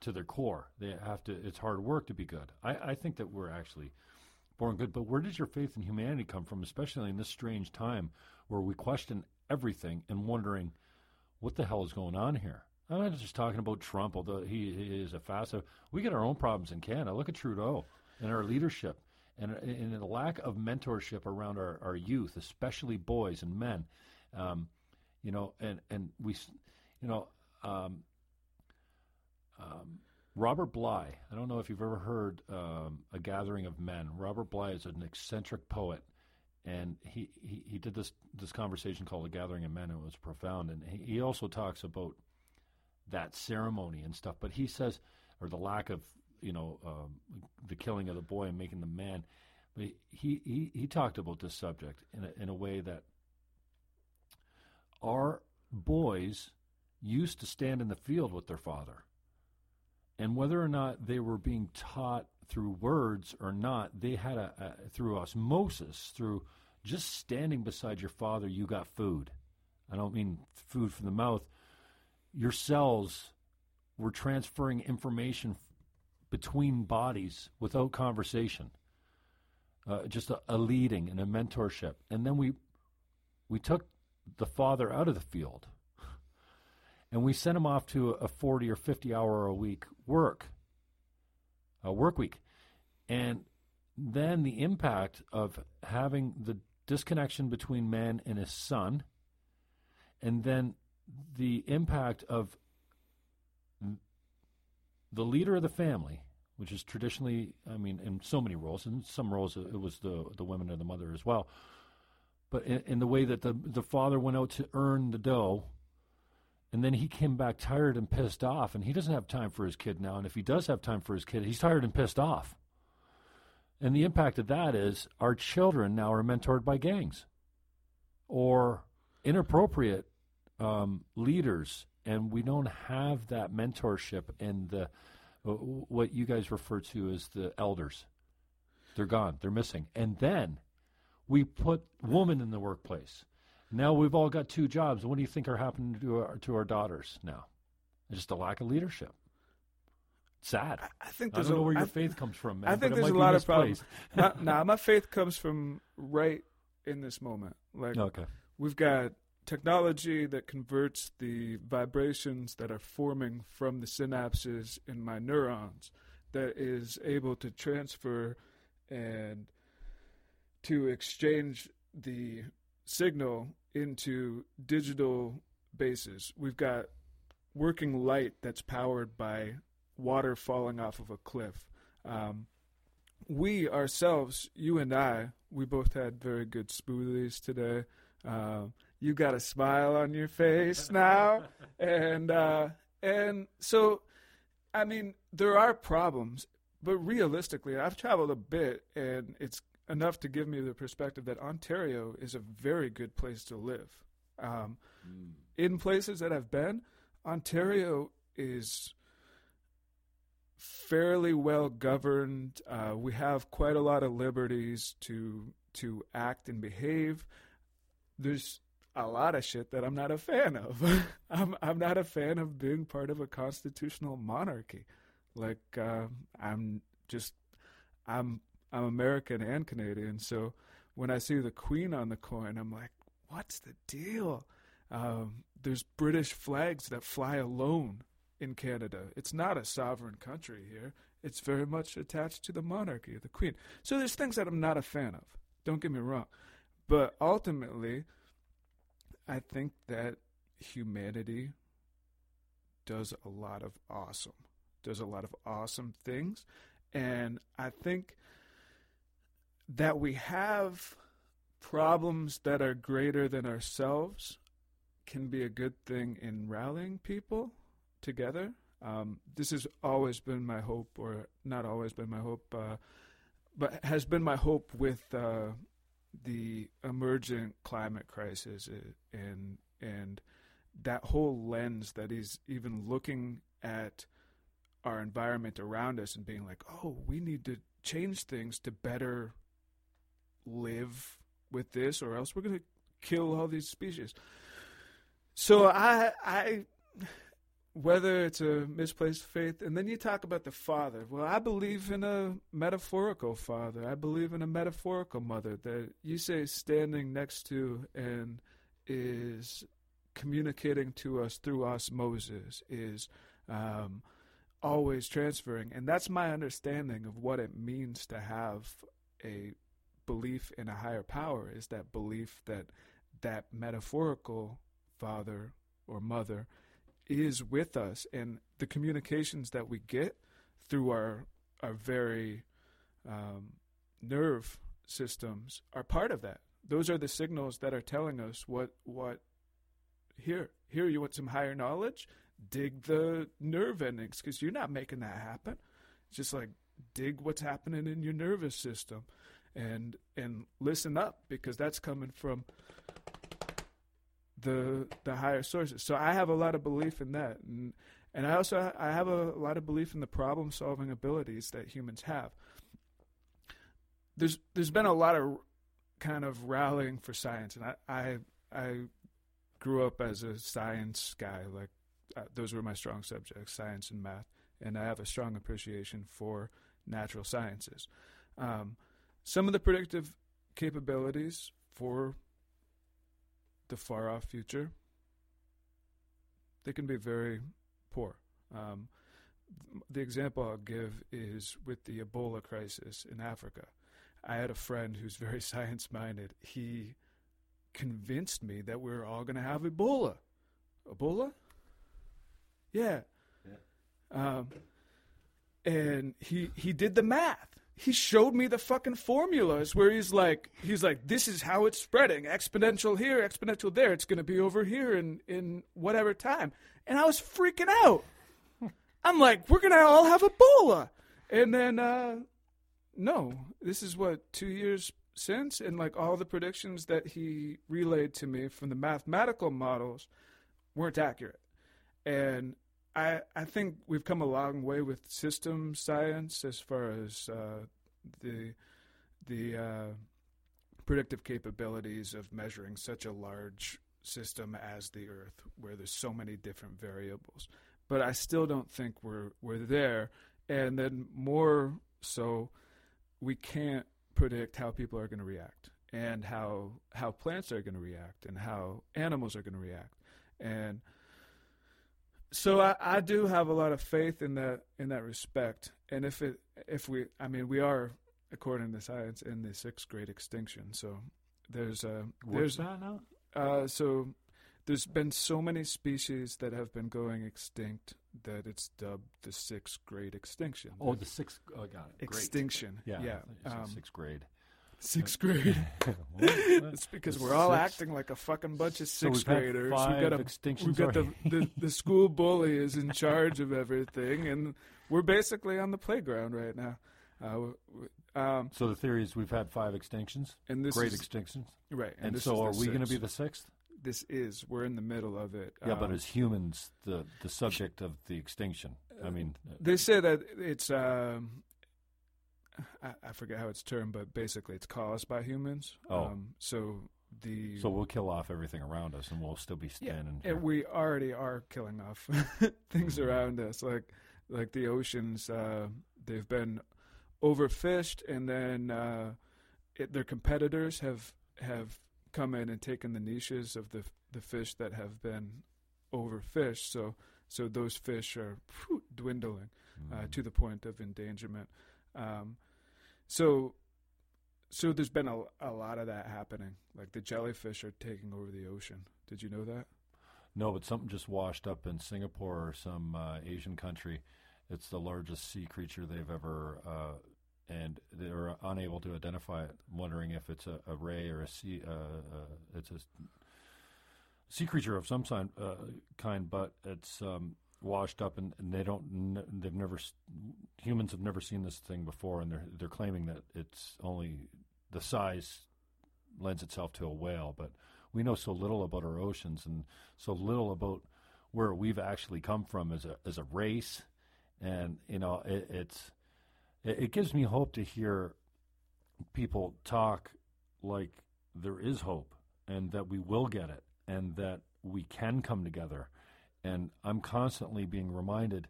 to their core. They have to, it's hard work to be good. I, I think that we're actually born good. But where does your faith in humanity come from, especially in this strange time where we question everything and wondering, what the hell is going on here? I'm not just talking about Trump, although he, he is a facet. We get our own problems in Canada. Look at Trudeau and our leadership and, and the lack of mentorship around our, our youth, especially boys and men. Um, you know, and, and we, you know, um, um, Robert Bly. I don't know if you've ever heard um, A Gathering of Men. Robert Bly is an eccentric poet and he, he, he did this this conversation called "A Gathering of Men." And it was profound, and he, he also talks about that ceremony and stuff. But he says, or the lack of you know um, the killing of the boy and making the man. But he he, he talked about this subject in a, in a way that our boys used to stand in the field with their father, and whether or not they were being taught through words or not, they had a, a through osmosis, through just standing beside your father, you got food. I don't mean food from the mouth. Your cells were transferring information between bodies without conversation. Uh, just a, a leading and a mentorship, and then we we took the father out of the field, and we sent him off to a forty or fifty hour a week work a work week. And then the impact of having the disconnection between man and his son, and then the impact of the leader of the family, which is traditionally, I mean, in so many roles, in some roles it was the the women and the mother as well, but in, in the way that the the father went out to earn the dough and then he came back tired and pissed off, and he doesn't have time for his kid now. And if he does have time for his kid, he's tired and pissed off. And the impact of that is our children now are mentored by gangs or inappropriate um, leaders, and we don't have that mentorship and the what you guys refer to as the elders. They're gone. They're missing. And then we put women in the workplace. Now we've all got two jobs. What do you think are happening to our to our daughters now? Just a lack of leadership. sad. I, I think I there's don't know where your I, faith comes from, man. I think there's a lot of problems. my, nah, my faith comes from right in this moment. Like Okay. we've got technology that converts the vibrations that are forming from the synapses in my neurons that is able to transfer and to exchange the signal into digital bases. We've got working light that's powered by water falling off of a cliff. Um, we ourselves, you and I, we both had very good smoothies today. Um, you got a smile on your face now, and uh, and so, I mean, there are problems, but realistically, I've traveled a bit, and it's enough to give me the perspective that Ontario is a very good place to live. Um, in places that I've been, Ontario is fairly well governed. Uh, we have quite a lot of liberties to to act and behave. There's a lot of shit that I'm not a fan of. I'm I'm not a fan of being part of a constitutional monarchy. Like uh, I'm just I'm I'm American and Canadian, so when I see the Queen on the coin, I'm like, what's the deal? Um, there's British flags that fly alone in Canada. It's not a sovereign country here. It's very much attached to the monarchy of the Queen. So there's things that I'm not a fan of. Don't get me wrong. But ultimately, I think that humanity does a lot of awesome, does a lot of awesome things. And I think that we have problems that are greater than ourselves can be a good thing in rallying people together. Um, this has always been my hope, or not always been my hope, uh, but has been my hope with uh, the emergent climate crisis uh, and and that whole lens that is even looking at our environment around us and being like, oh, we need to change things to better live with this, or else we're going to kill all these species. So I, I, whether it's a misplaced faith, and then you talk about the father. Well, I believe in a metaphorical father. I believe in a metaphorical mother that you say standing next to and is communicating to us through osmosis, is um, always transferring, and that's my understanding of what it means to have a belief in a higher power. Is that belief that that metaphorical father or mother is with us. And the communications that we get through our our very um, nerve systems are part of that. Those are the signals that are telling us what what here here you want some higher knowledge? Dig the nerve endings because you're not making that happen. It's just like dig what's happening in your nervous system and and listen up because that's coming from the the higher sources. So I have a lot of belief in that, and and I also I have a lot of belief in the problem solving abilities that humans have. There's there's been a lot of kind of rallying for science, and I I, I grew up as a science guy. Like uh, those were my strong subjects, science and math, and I have a strong appreciation for natural sciences. Um, some of the predictive capabilities for the far off future, they can be very poor. Um, the example I'll give is with the Ebola crisis in Africa. I had a friend who's very science minded. He convinced me that we are all going to have Ebola. Ebola? Yeah. Um, and he he did the math. He showed me the fucking formulas where he's like he's like this is how it's spreading exponential here exponential there it's going to be over here in in whatever time and I was freaking out. I'm like we're going to all have Ebola. And then uh no, this is what 2 years since and like all the predictions that he relayed to me from the mathematical models weren't accurate. And I, I think we've come a long way with system science as far as uh, the the uh, predictive capabilities of measuring such a large system as the Earth, where there's so many different variables. but I still don't think we're we're there. And then more so, we can't predict how people are going to react and how how plants are going to react and how animals are going to react and so I, I do have a lot of faith in that in that respect and if it if we i mean we are according to science in the sixth great extinction so there's a there's that now? uh so there's been so many species that have been going extinct that it's dubbed the sixth great extinction Oh, the sixth. Oh, I got it. Great. extinction Yeah, yeah I thought you said um, sixth grade. Sixth grade it's because we're all acting like a fucking bunch of So sixth we've had graders. five we got a extinctions we got the, the the school bully is in charge of everything, and we're basically on the playground right now. Uh, um, So the theory is we've had five extinctions, and this great is extinctions, right. and, this so are we going to be the sixth? This is we're in the middle of it. Yeah, but Um, as humans, the the subject of the extinction. I mean, they say that it's um, I, I forget how it's termed, but basically it's caused by humans. Oh. Um, so the so we'll kill off everything around us, and we'll still be Yeah, standing. here. and we already are killing off things Mm-hmm. around us like like the oceans uh, they've been overfished and then uh, it, their competitors have have come in and taken the niches of the the fish that have been overfished so so those fish are phew, dwindling uh, Mm. to the point of endangerment um, so so there's been a, a lot of that happening like the jellyfish are taking over the ocean did you know that No, but something just washed up in Singapore or some uh, Asian country. It's the largest sea creature they've ever, uh, and they're unable to identify it. Wondering if it's a, a ray or a sea. Uh, uh, it's a sea creature of some sign, uh, kind, but it's um, washed up, and, and they don't. They've never. Humans have never seen this thing before, and they're they're claiming that it's only the size lends itself to a whale, but we know so little about our oceans and so little about where we've actually come from as a as a race, and you know it, it's it, it gives me hope to hear people talk like there is hope and that we will get it and that we can come together. And I'm constantly being reminded.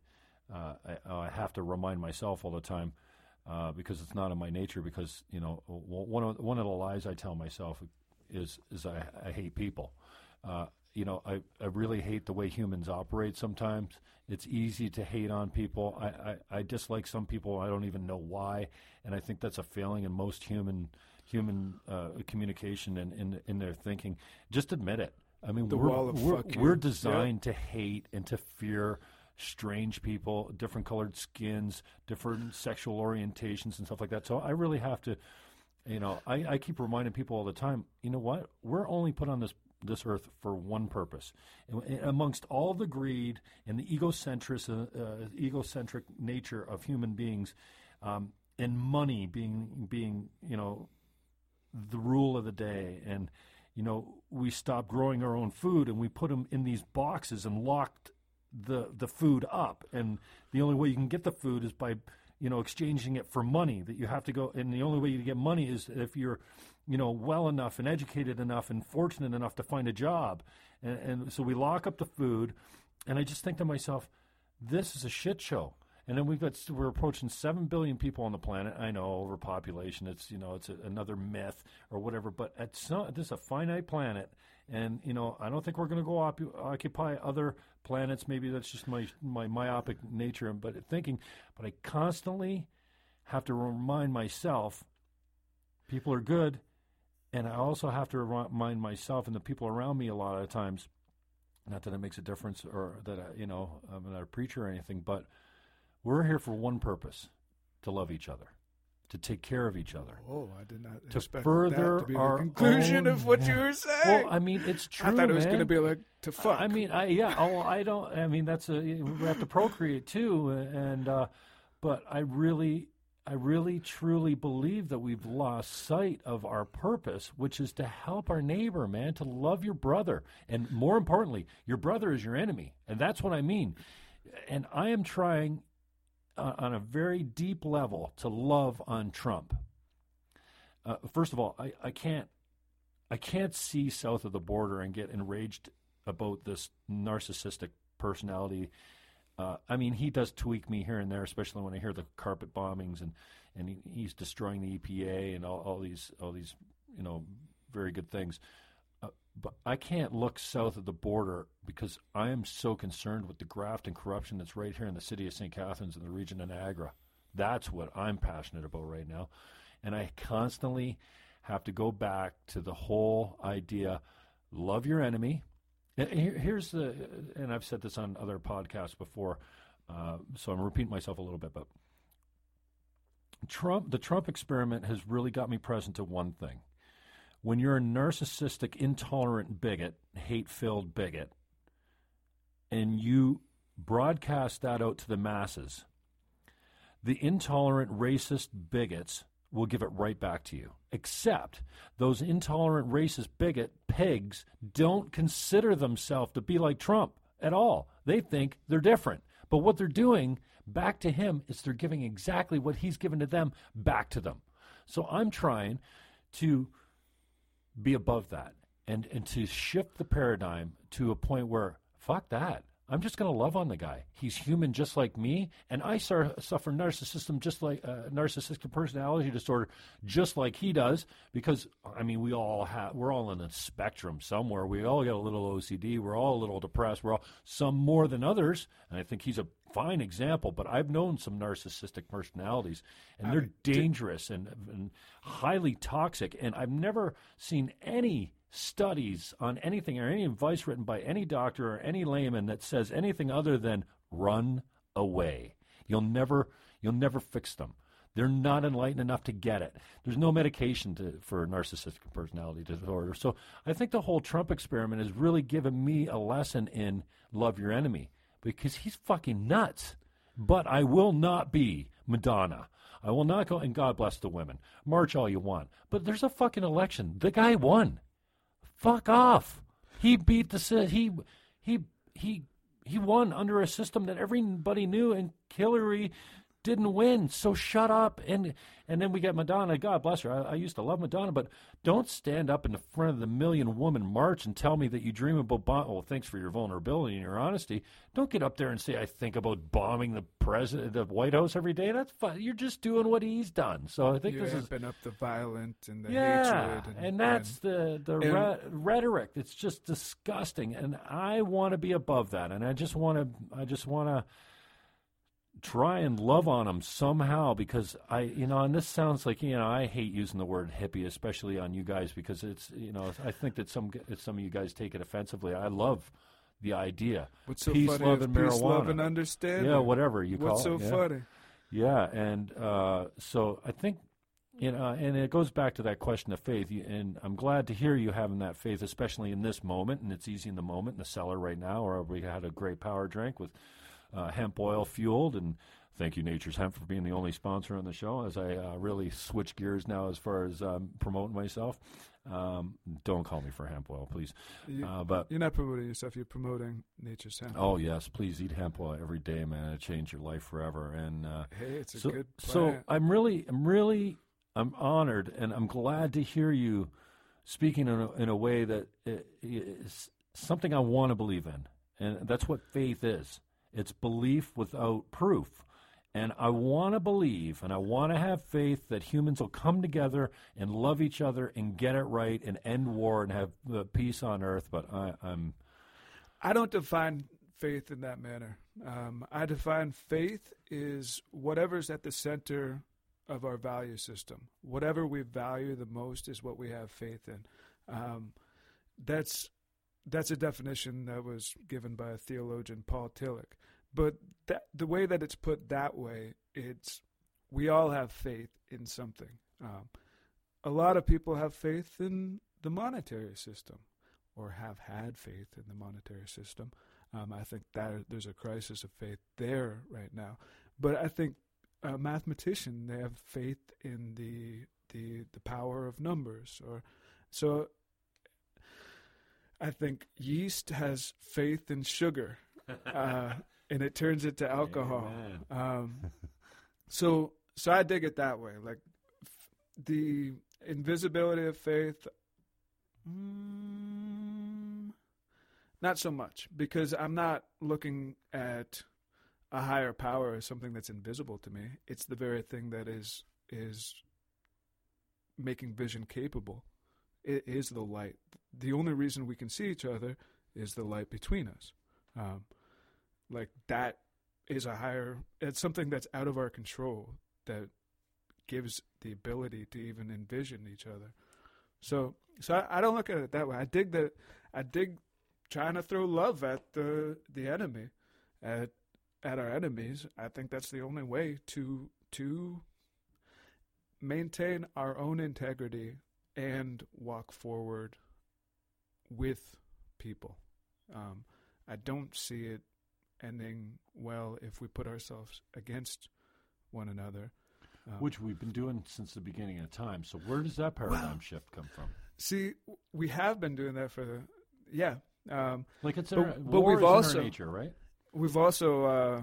Uh, I, I have to remind myself all the time uh, because it's not in my nature. Because you know, one of one of the lies I tell myself is is I, I hate people. Uh, you know, I, I really hate the way humans operate sometimes. It's easy to hate on people. I, I, I dislike some people. I don't even know why. And I think that's a failing in most human human uh, communication and in, in their thinking. Just admit it. I mean, The we're, we're, we're Yep. designed to hate and to fear strange people, different colored skins, different sexual orientations, and stuff like that. So I really have to, you know, I, I keep reminding people all the time. You know what? We're only put on this this earth for one purpose. And, and amongst all the greed and the egocentric uh, uh, egocentric nature of human beings, um, and money being being you know the rule of the day and you know we stopped growing our own food and we put them in these boxes and locked the the food up. And the only way you can get the food is by you know exchanging it for money that you have to go and the only way you get money is if you're you know well enough and educated enough and fortunate enough to find a job. And, and so we lock up the food and i just think to myself this is a shit show and then we've got we're approaching seven billion people on the planet. I know overpopulation. It's you know it's a, another myth or whatever. But at some, this is a finite planet, and you know I don't think we're going to go op- occupy other planets. Maybe that's just my my myopic nature. But thinking, but I constantly have to remind myself people are good, and I also have to remind myself and the people around me a lot of times. Not that it makes a difference, or that I, you know I'm not a preacher or anything, but we're here for one purpose to love each other, to take care of each other. Oh, I did not To expect further that to be the our conclusion own- of what you were saying. Well, I mean, it's true. I thought it was going to be like to fuck. I mean, I yeah. Oh, I don't. I mean, that's a we have to procreate too, and uh, but I really, I really, truly believe that we've lost sight of our purpose, which is to help our neighbor, man, to love your brother, and more importantly, your brother is your enemy, and that's what I mean. And I am trying uh, on a very deep level to love on Trump. Uh, first of all, I, I can't I can't see south of the border and get enraged about this narcissistic personality Uh, I mean, he does tweak me here and there, especially when I hear the carpet bombings and and he, he's destroying the EPA and all, all these all these you know very good things. Uh, but I can't look south of the border because I am so concerned with the graft and corruption that's right here in the city of St. Catharines and the region of Niagara. That's what I'm passionate about right now. And I constantly have to go back to the whole idea love your enemy. Here's the, and I've said this on other podcasts before, uh, so I'm repeating myself a little bit, but Trump, the Trump experiment has really got me present to one thing. When you're a narcissistic, intolerant bigot, hate filled bigot, and you broadcast that out to the masses, the intolerant, racist bigots will give it right back to you. Except those intolerant, racist, bigot pigs don't consider themselves to be like Trump at all. They think they're different. But what they're doing back to him is they're giving exactly what he's given to them back to them. So I'm trying to be above that and, and to shift the paradigm to a point where, fuck that. I'm just going to love on the guy. He's human just like me, and I suffer narcissism just like uh, narcissistic personality disorder, just like he does. Because I mean, we all have we're all in a spectrum somewhere. We all get a little OCD. We're all a little depressed. We're all some more than others, and I think he's a fine example. But I've known some narcissistic personalities, and they're dangerous and, and highly toxic. And I've never seen any studies on anything or any advice written by any doctor or any layman that says anything other than run away. You'll never you'll never fix them. They're not enlightened enough to get it. There's no medication to, for narcissistic personality disorder. So I think the whole Trump experiment has really given me a lesson in love your enemy because he's fucking nuts. But I will not be Madonna. I will not go, and God bless the women. March all you want. But there's a fucking election. The guy won. Fuck off. He beat the he he he he won under a system that everybody knew, and Hillary didn't win. So shut up. And and then we got Madonna. God bless her. I, I, used to love Madonna, but don't stand up in the front of the million woman march and tell me that you dream about bomb. Well, thanks for your vulnerability and your honesty. Don't get up there and say I think about bombing the president, the White House every day. That's fine. You're just doing what he's done. So I think You're this is up the violent and the yeah, hatred. And, and that's and, the the and, re- rhetoric. It's just disgusting, and I want to be above that. And I just want to. I just want to try and love on them somehow because I, you know, and this sounds like, you know, I hate using the word hippie, especially on you guys because it's, you know, I think that some some of you guys take it offensively. I love the idea. What's so peace, funny love, and peace, marijuana. love, and understanding. Yeah, whatever you What's call it. What's so yeah. funny? Yeah, and uh, so I think you know, and it goes back to that question of faith. And I'm glad to hear you having that faith, especially in this moment. And it's easy in the moment in the cellar right now, or we had a great power drink with uh, hemp oil fueled. And thank you, Nature's Hemp, for being the only sponsor on the show as I uh, really switch gears now as far as um, promoting myself. Um, don't call me for hemp oil, please. You, uh, but you're not promoting yourself; you're promoting Nature's Hemp. Oh yes, please eat hemp oil every day, man. It'll change your life forever. And uh, hey, it's a so, good. So I'm really, I'm really, I'm honored, and I'm glad to hear you speaking in a, in a way that is something I want to believe in, and that's what faith is. It's belief without proof. And I want to believe and I want to have faith that humans will come together and love each other and get it right and end war and have uh, peace on earth. But I, am I don't define faith in that manner. Um, I define faith is whatever's at the center of our value system. Whatever we value the most is what we have faith in. Um, that's that's a definition that was given by a theologian, Paul Tillich. But that, the way that it's put that way, it's we all have faith in something. Um, a lot of people have faith in the monetary system, or have had faith in the monetary system. Um, I think that there's a crisis of faith there right now. But I think a mathematician they have faith in the the the power of numbers, or so. I think yeast has faith in sugar. Uh, and it turns it to alcohol. Um, so so I dig it that way. Like f- the invisibility of faith. Mm, not so much because I'm not looking at a higher power as something that's invisible to me. It's the very thing that is is making vision capable. It is the light. The only reason we can see each other is the light between us. Um, like that is a higher. It's something that's out of our control that gives the ability to even envision each other. So, so I, I don't look at it that way. I dig that. I dig trying to throw love at the the enemy, at at our enemies. I think that's the only way to to maintain our own integrity and walk forward with people. Um, I don't see it ending well if we put ourselves against one another. Um, Which we've been doing since the beginning of time. So where does that paradigm well, shift come from? See, we have been doing that for the yeah. Um, like it's but, but we've also nature, right? We've also uh,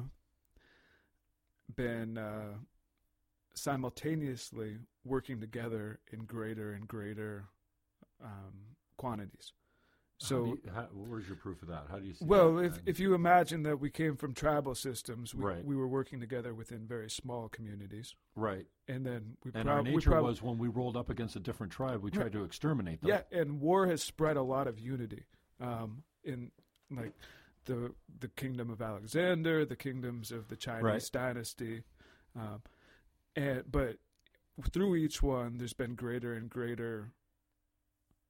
been uh, simultaneously working together in greater and greater um, quantities. So, you, how, where's your proof of that? How do you see Well, that? if if you imagine that we came from tribal systems, we, right. we were working together within very small communities, right? And then we and prob- our nature prob- was when we rolled up against a different tribe, we tried to exterminate them. Yeah, and war has spread a lot of unity um, in like the the kingdom of Alexander, the kingdoms of the Chinese right. dynasty, um, and but through each one, there's been greater and greater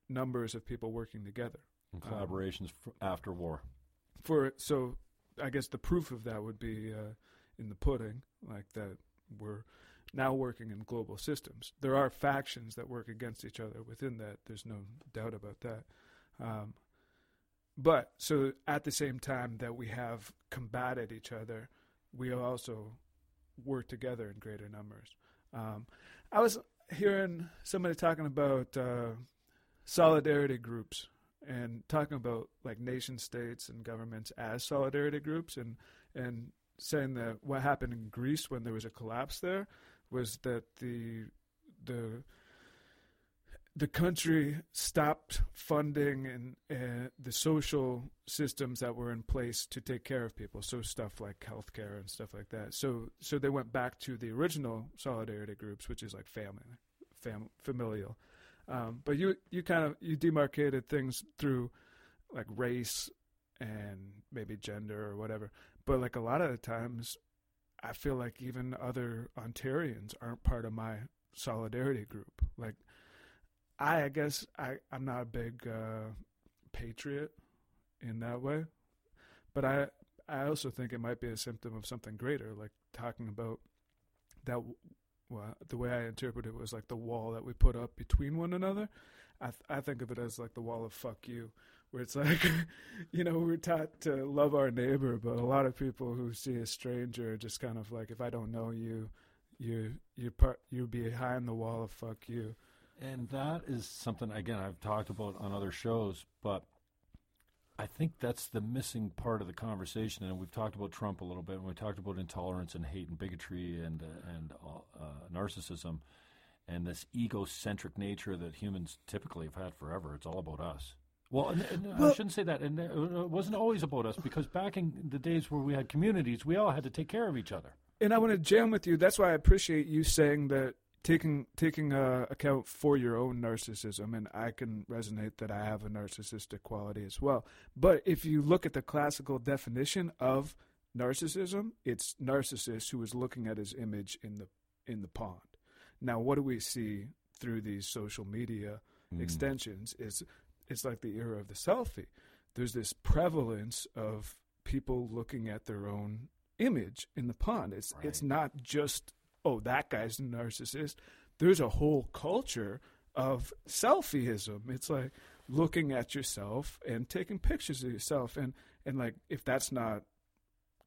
numbers of people working together. And collaborations um, after war. For so, I guess the proof of that would be uh, in the pudding, like that we're now working in global systems. There are factions that work against each other within that. There's no doubt about that. Um, but so at the same time that we have combated each other, we also work together in greater numbers. Um, I was hearing somebody talking about uh, solidarity groups and talking about like nation states and governments as solidarity groups and and saying that what happened in Greece when there was a collapse there was that the the the country stopped funding and uh, the social systems that were in place to take care of people, so stuff like healthcare and stuff like that. So, so they went back to the original solidarity groups, which is like family, fam- familial. Um, but you, you kind of you demarcated things through like race and maybe gender or whatever. But like a lot of the times, I feel like even other Ontarians aren't part of my solidarity group. Like I, I guess I, I'm not a big uh, patriot in that way, but I I also think it might be a symptom of something greater, like talking about that. Well, the way I interpret it was like the wall that we put up between one another. I th- I think of it as like the wall of fuck you, where it's like, you know, we're taught to love our neighbor, but a lot of people who see a stranger just kind of like, if I don't know you, you you part you behind the wall of fuck you. And that is something again I've talked about on other shows, but I think that's the missing part of the conversation. And we've talked about Trump a little bit, and we talked about intolerance and hate and bigotry and uh, and uh, narcissism, and this egocentric nature that humans typically have had forever. It's all about us. Well, and, and well, I shouldn't say that. And it wasn't always about us because back in the days where we had communities, we all had to take care of each other. And I want to jam with you. That's why I appreciate you saying that taking taking uh, account for your own narcissism, and I can resonate that I have a narcissistic quality as well. But if you look at the classical definition of narcissism, it's Narcissus who is looking at his image in the in the pond. Now, what do we see through these social media mm. extensions? Is it's like the era of the selfie. There's this prevalence of people looking at their own image in the pond. It's right. it's not just oh, that guy's a narcissist. There's a whole culture of selfieism. It's like looking at yourself and taking pictures of yourself, and and like if that's not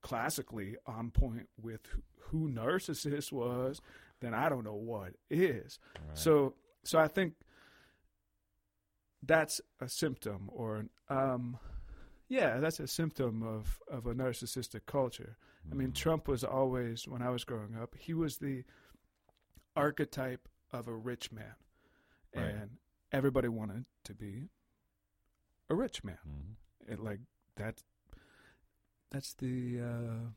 classically on point with who, Narcissus was, then I don't know what is. Right. So so I think that's a symptom or um yeah, that's a symptom of, of a narcissistic culture. I mean, Trump was always, when I was growing up, he was the archetype of a rich man. Right. And everybody wanted to be a rich man. Mm-hmm. It like that that's the uh,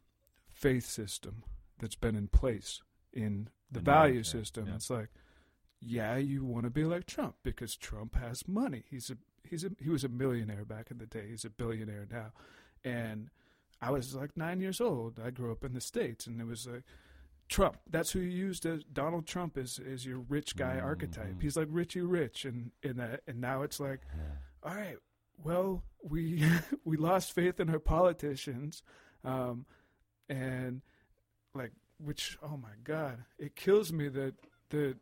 faith system that's been in place in the In value America, system. yeah. It's like, yeah, you want to be like Trump because Trump has money. He's a he's a he was a millionaire back in the day. He's a billionaire now, and I was like nine years old. I grew up in the states, and it was like Trump. That's who you used as Donald Trump is is your rich guy Mhm. archetype. He's like Richie Rich, and in that, and now it's like, all right, well, we we lost faith in our politicians, um, and like which oh my god, it kills me that that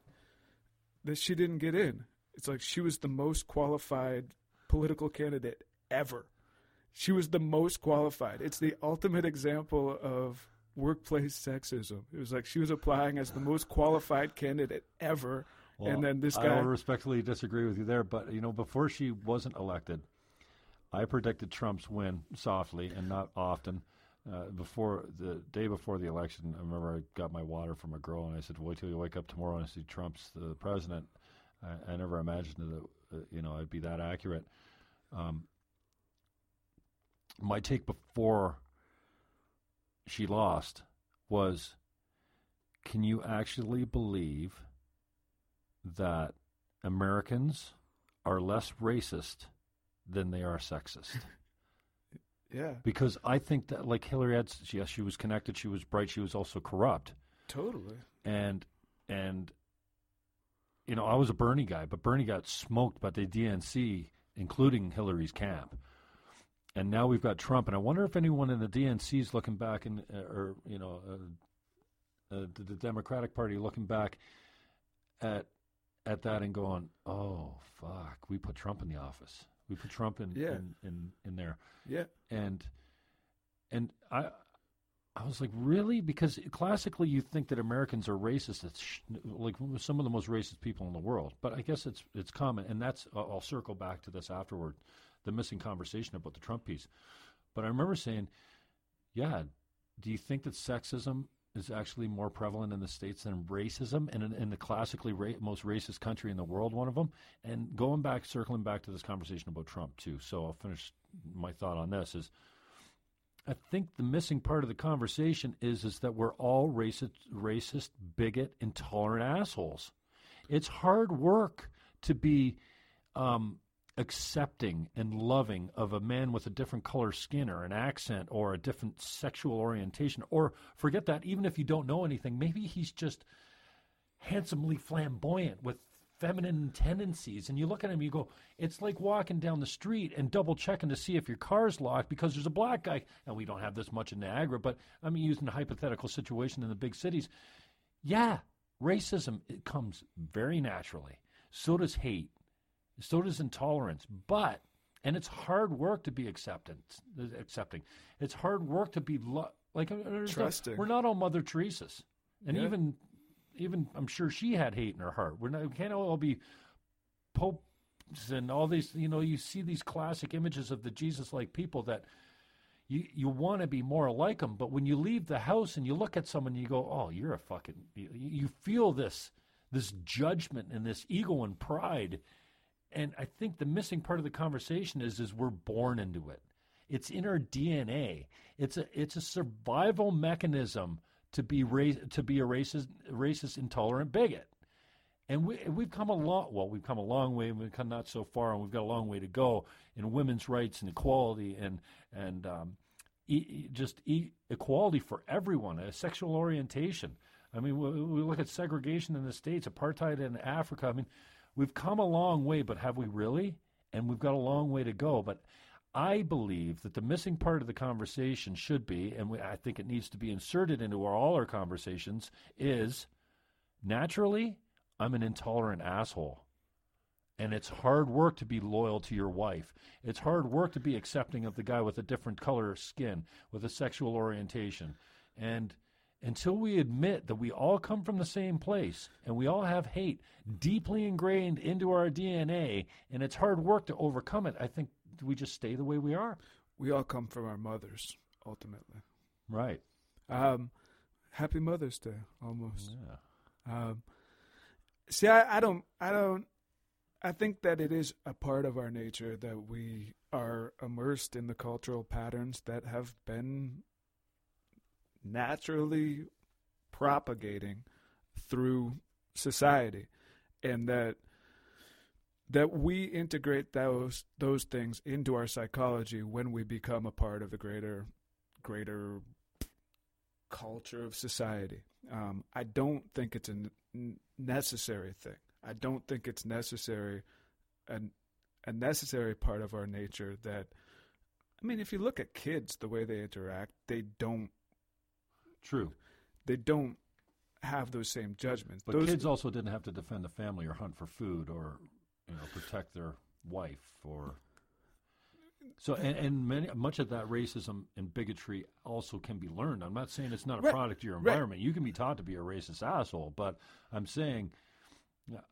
that she didn't get in. It's like she was the most qualified political candidate ever. She was the most qualified. It's the ultimate example of workplace sexism. It was like she was applying as the most qualified candidate ever. and then this I guy will respectfully disagree with you there, but you know, before she wasn't elected, I predicted Trump's win softly and not often. Uh, before the day before the election, I remember I got my water from a girl, and I said, "Wait till you wake up tomorrow and see Trump's the president." I, I never imagined that uh, you know I'd be that accurate. Um, my take before she lost was, "Can you actually believe?" that Americans are less racist than they are sexist. Yeah, because I think that, like Hillary had, yes, she was connected, she was bright, she was also corrupt, totally. and and you know I was a Bernie guy, but Bernie got smoked by the DNC, including Hillary's camp. And now we've got Trump, and I wonder if anyone in the DNC is looking back, and uh, or you know, uh, uh, the, the Democratic Party looking back at at that and going, "Oh fuck, we put Trump in the office. We put Trump in Yeah. in, in, in there." Yeah, And and I I was like, "Really?" Because classically you think that Americans are racist. It's sh- like some of the most racist people in the world. But I guess it's it's common and that's I'll I'll circle back to this afterward, the missing conversation about the Trump piece. But I remember saying, "Yeah, do you think that sexism is actually more prevalent in the states than racism, and in, in the classically ra- most racist country in the world, one of them. And going back, circling back to this conversation about Trump too. So I'll finish my thought on this. Is I think the missing part of the conversation is is that we're all racist, racist, bigot, intolerant assholes. It's hard work to be um, accepting and loving of a man with a different color skin or an accent or a different sexual orientation. Or forget that, even if you don't know anything, maybe he's just handsomely flamboyant with feminine tendencies. And you look at him, you go, it's like walking down the street and double checking to see if your car's locked because there's a black guy. And we don't have this much in Niagara, but I'm using a hypothetical situation in the big cities. Yeah, racism it comes very naturally. So does hate. So does intolerance. But and it's hard work to be acceptance, accepting. It's hard work to be lo- like uh, uh, uh, Trusting. we're not all Mother Teresa's, and Yeah. even even I'm sure she had hate in her heart. We're not we can't all be popes and all these. You know, you see these classic images of the Jesus-like people that you you want to be more like them, but when you leave the house and you look at someone, you go, "Oh, you're a fucking." You, you feel this this judgment and this ego and pride, and I think the missing part of the conversation is is we're born into it. It's in our DNA. It's a it's a survival mechanism to be ra- to be a racist racist intolerant bigot. And we we've come a long well we've come a long way and we've come not so far and we've got a long way to go in women's rights and equality and and um, e- just e- equality for everyone, a sexual orientation. I mean, we, we look at segregation in the states, apartheid in Africa. I mean, we've come a long way, but have we really? And we've got a long way to go. But I believe that the missing part of the conversation should be, and I think it needs to be inserted into our, all our conversations, is naturally, I'm an intolerant asshole. And it's hard work to be loyal to your wife. It's hard work to be accepting of the guy with a different color of skin, with a sexual orientation. And until we admit that we all come from the same place and we all have hate deeply ingrained into our DNA, and it's hard work to overcome it, I think we just stay the way we are. We all come from our mothers, ultimately. Right. Um, happy Mother's Day, almost. Yeah. Um, see, I, I don't, I don't, I think that it is a part of our nature that we are immersed in the cultural patterns that have been naturally propagating through society and that that we integrate those those things into our psychology when we become a part of the greater greater culture of society. Um, I don't think it's a n- necessary thing. I don't think it's necessary a, a necessary part of our nature that I mean if you look at kids the way they interact, they don't True. They don't have those same judgments. But those, kids also didn't have to defend the family or hunt for food or you know protect their wife or so and, and many much of that racism and bigotry also can be learned. I'm not saying it's not a Right, product of your right. environment. You can be taught to be a racist asshole, but I'm saying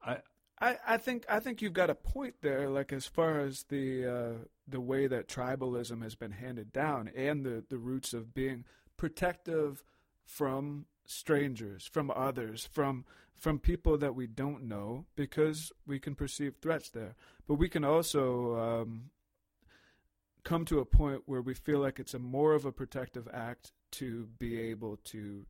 I I, I think I think you've got a point there. Like as far as the uh, the way that tribalism has been handed down, and the the roots of being protective from strangers, from others, from from people that we don't know, because we can perceive threats there. But we can also um, come to a point where we feel like it's a more of a protective act to be able to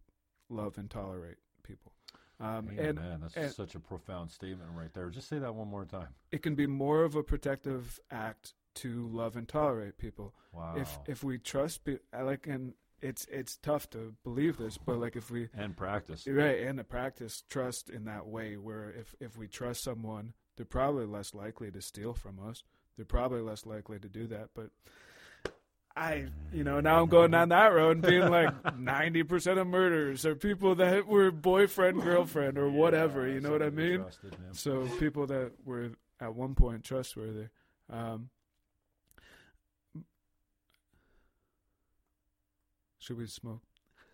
love and tolerate people. Um, man, and man, that's and- such a profound statement right there. Just say that one more time. it can be more of a protective act to love and tolerate people. Wow. If if we trust, like, and it's it's tough to believe this, but like if we and practice. right and to practice trust in that way, where if if we trust someone, they're probably less likely to steal from us. They're probably less likely to do that, but. I, you know, now I'm going down that road and being like 90% of murders are people that were boyfriend, girlfriend, or whatever. You know what I mean? So people that were at one point trustworthy. Um, should we smoke?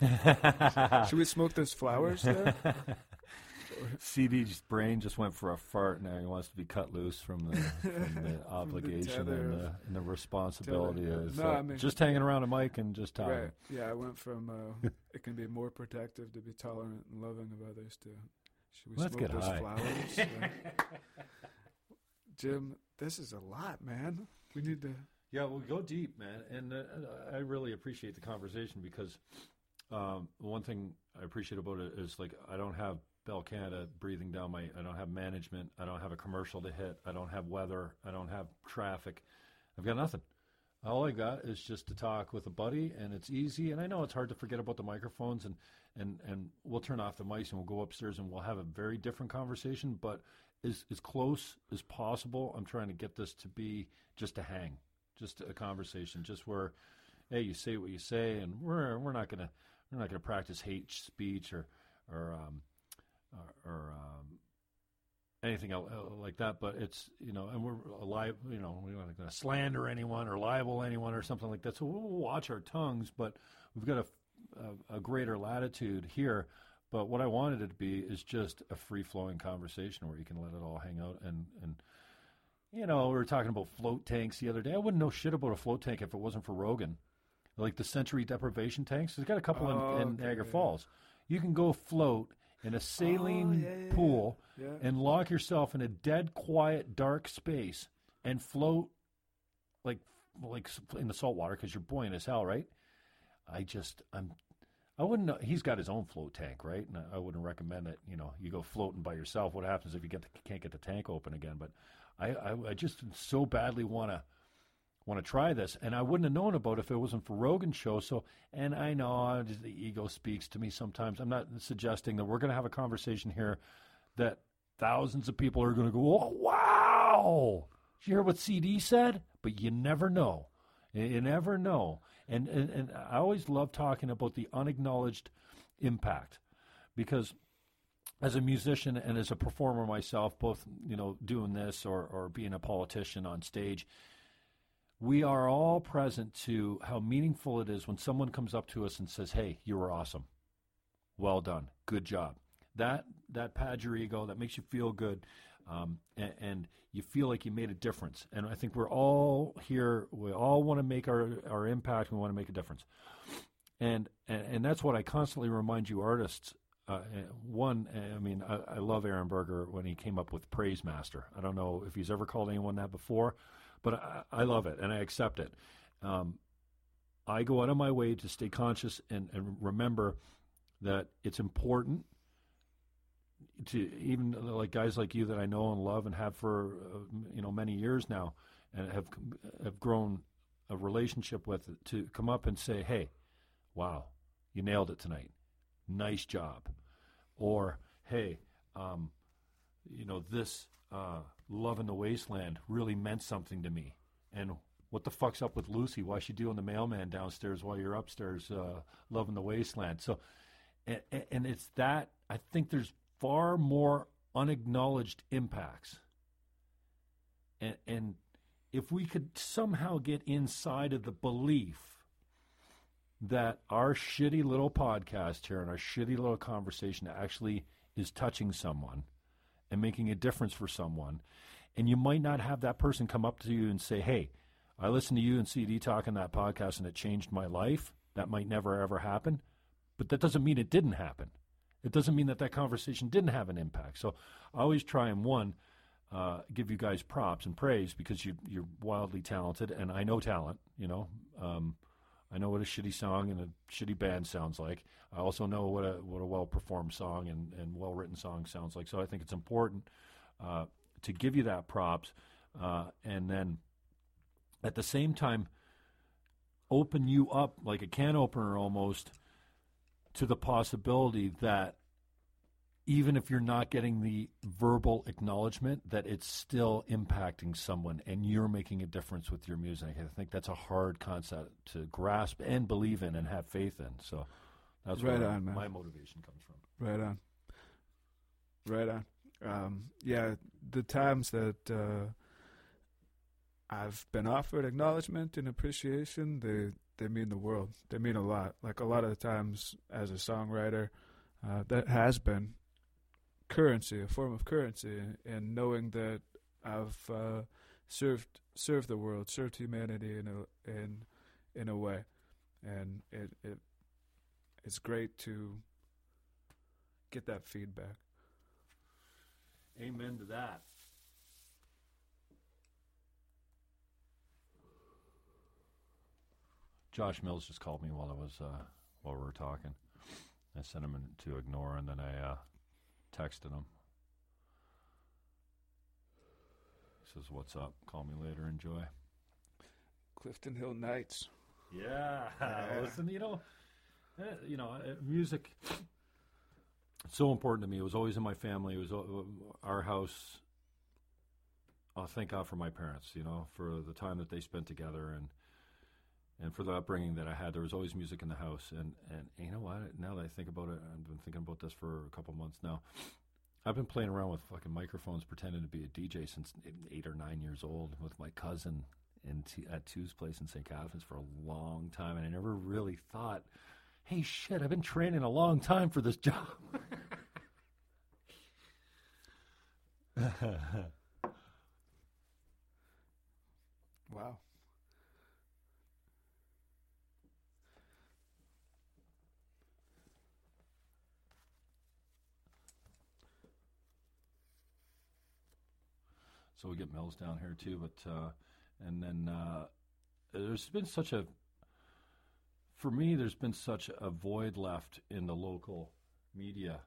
Should we smoke those flowers? CD's brain just went for a fart. Now he wants to be cut loose from the, from the obligation tether and, the, and the responsibility is No, uh, I mean- just hanging around a mic and just talking. right. Yeah, I went from uh, it can be more protective to be tolerant and loving of others to should we Let's smoke those high. flowers? Jim, this is a lot, man. We need to. Yeah, well, go deep, man, and uh, I really appreciate the conversation because um, one thing I appreciate about it is like I don't have Bell Canada breathing down my. I don't have management. I don't have a commercial to hit. I don't have weather. I don't have traffic. I've got nothing. All I got is just to talk with a buddy, and it's easy. And I know it's hard to forget about the microphones, and and and we'll turn off the mics and we'll go upstairs and we'll have a very different conversation. But as as close as possible, I'm trying to get this to be just a hang, just a conversation, just where, hey, you say what you say, and we're we're not gonna we're not gonna practice hate speech or or um, or, or um, anything like that. But it's you know, and we're alive. You know, we're not to slander anyone or libel anyone or something like that. So we'll watch our tongues, but we've got a, a, a greater latitude here. But what I wanted it to be is just a free flowing conversation where you can let it all hang out and and. You know, we were talking about float tanks the other day. I wouldn't know shit about a float tank if it wasn't for Rogan. Like the sensory deprivation tanks. There's got a couple Oh, in, in oh, okay, Niagara yeah. Falls. You can go float in a oh, saline Oh, yeah, pool Yeah. and lock yourself in a dead, quiet, dark space and float like like in the salt water because you're buoyant as hell, right? I just I'm I wouldn't know. He's got his own float tank, right? And I, I wouldn't recommend that. You know, you go floating by yourself. What happens if you get the, can't get the tank open again? But I I, I just so badly want to want to try this, and I wouldn't have known about it if it wasn't for Rogan's show. So, and I know the ego speaks to me sometimes. I'm not suggesting that we're going to have a conversation here that thousands of people are going to go, "Oh, wow!" Did you hear what CD said? But you never know. You never know. And, and and I always love talking about the unacknowledged impact because as a musician and as a performer myself, both you know doing this or or being a politician on stage, we are all present to how meaningful it is when someone comes up to us and says, "Hey, you were awesome. Well done. Good job." That that pads your ego. That makes you feel good, um, and, and you feel like you made a difference. And I think we're all here. We all want to make our our impact. We want to make a difference, and and, and that's what I constantly remind you artists. Uh, one, I mean, I, I love Aaron Berger when he came up with Praise Master. I don't know if he's ever called anyone that before, but I, I love it and I accept it. Um, I go out of my way to stay conscious and, and remember that it's important to even like guys like you that I know and love and have for uh, you know many years now and have have grown a relationship with to come up and say, "Hey, wow, you nailed it tonight. Nice job." Or, "Hey, um, you know this uh, love in the wasteland really meant something to me." And what the fuck's up with Lucy? Why is she doing the mailman downstairs while you're upstairs uh, loving the wasteland? So, and, and it's that I think there's far more unacknowledged impacts. And, and if we could somehow get inside of the belief that our shitty little podcast here and our shitty little conversation actually is touching someone and making a difference for someone, and you might not have that person come up to you and say, Hey, I listened to you and CD talk on that podcast and it changed my life. That might never ever happen. But that doesn't mean it didn't happen. It doesn't mean that that conversation didn't have an impact. So I always try and one, uh, give you guys props and praise because you, you're wildly talented, and I know talent. You know, um, I know what a shitty song and a shitty band sounds like. I also know what a what a well performed song and, and well written song sounds like. So I think it's important uh, to give you that props, uh, and then at the same time open you up like a can opener almost to the possibility that even if you're not getting the verbal acknowledgement that it's still impacting someone and you're making a difference with your music i think that's a hard concept to grasp and believe in and have faith in so that's right where on, my motivation comes from Right on. Right on. Um, yeah, the times that uh, I've been offered acknowledgement and appreciation, they they mean the world. They mean a lot. Like a lot of the times, as a songwriter, uh, that has been currency, a form of currency, and knowing that I've uh, served served the world, served humanity in a in in a way, and it it it's great to get that feedback. amen to that. Josh mills just called me while i was uh, while we were talking. I sent him to ignore and then i uh, texted him he says what's up call me later enjoy Clifton Hill Nights. Yeah, Yeah. listen, you know, eh, you know, eh, music. It's so important to me. It was always in my family. It was uh, our house. Oh, thank God for my parents. You know, for the time that they spent together and and for the upbringing that I had. There was always music in the house. And and you know what? Now that I think about it, I've been thinking about this for a couple months now. I've been playing around with fucking microphones, pretending to be a DJ since eight or nine years old with my cousin in T- at Two's place in St. Catharines for a long time, and I never really thought, "Hey, shit, I've been training a long time for this job." Wow. So we get Mills down here too, but uh, and then uh, there's been such a for me, there's been such a void left in the local media,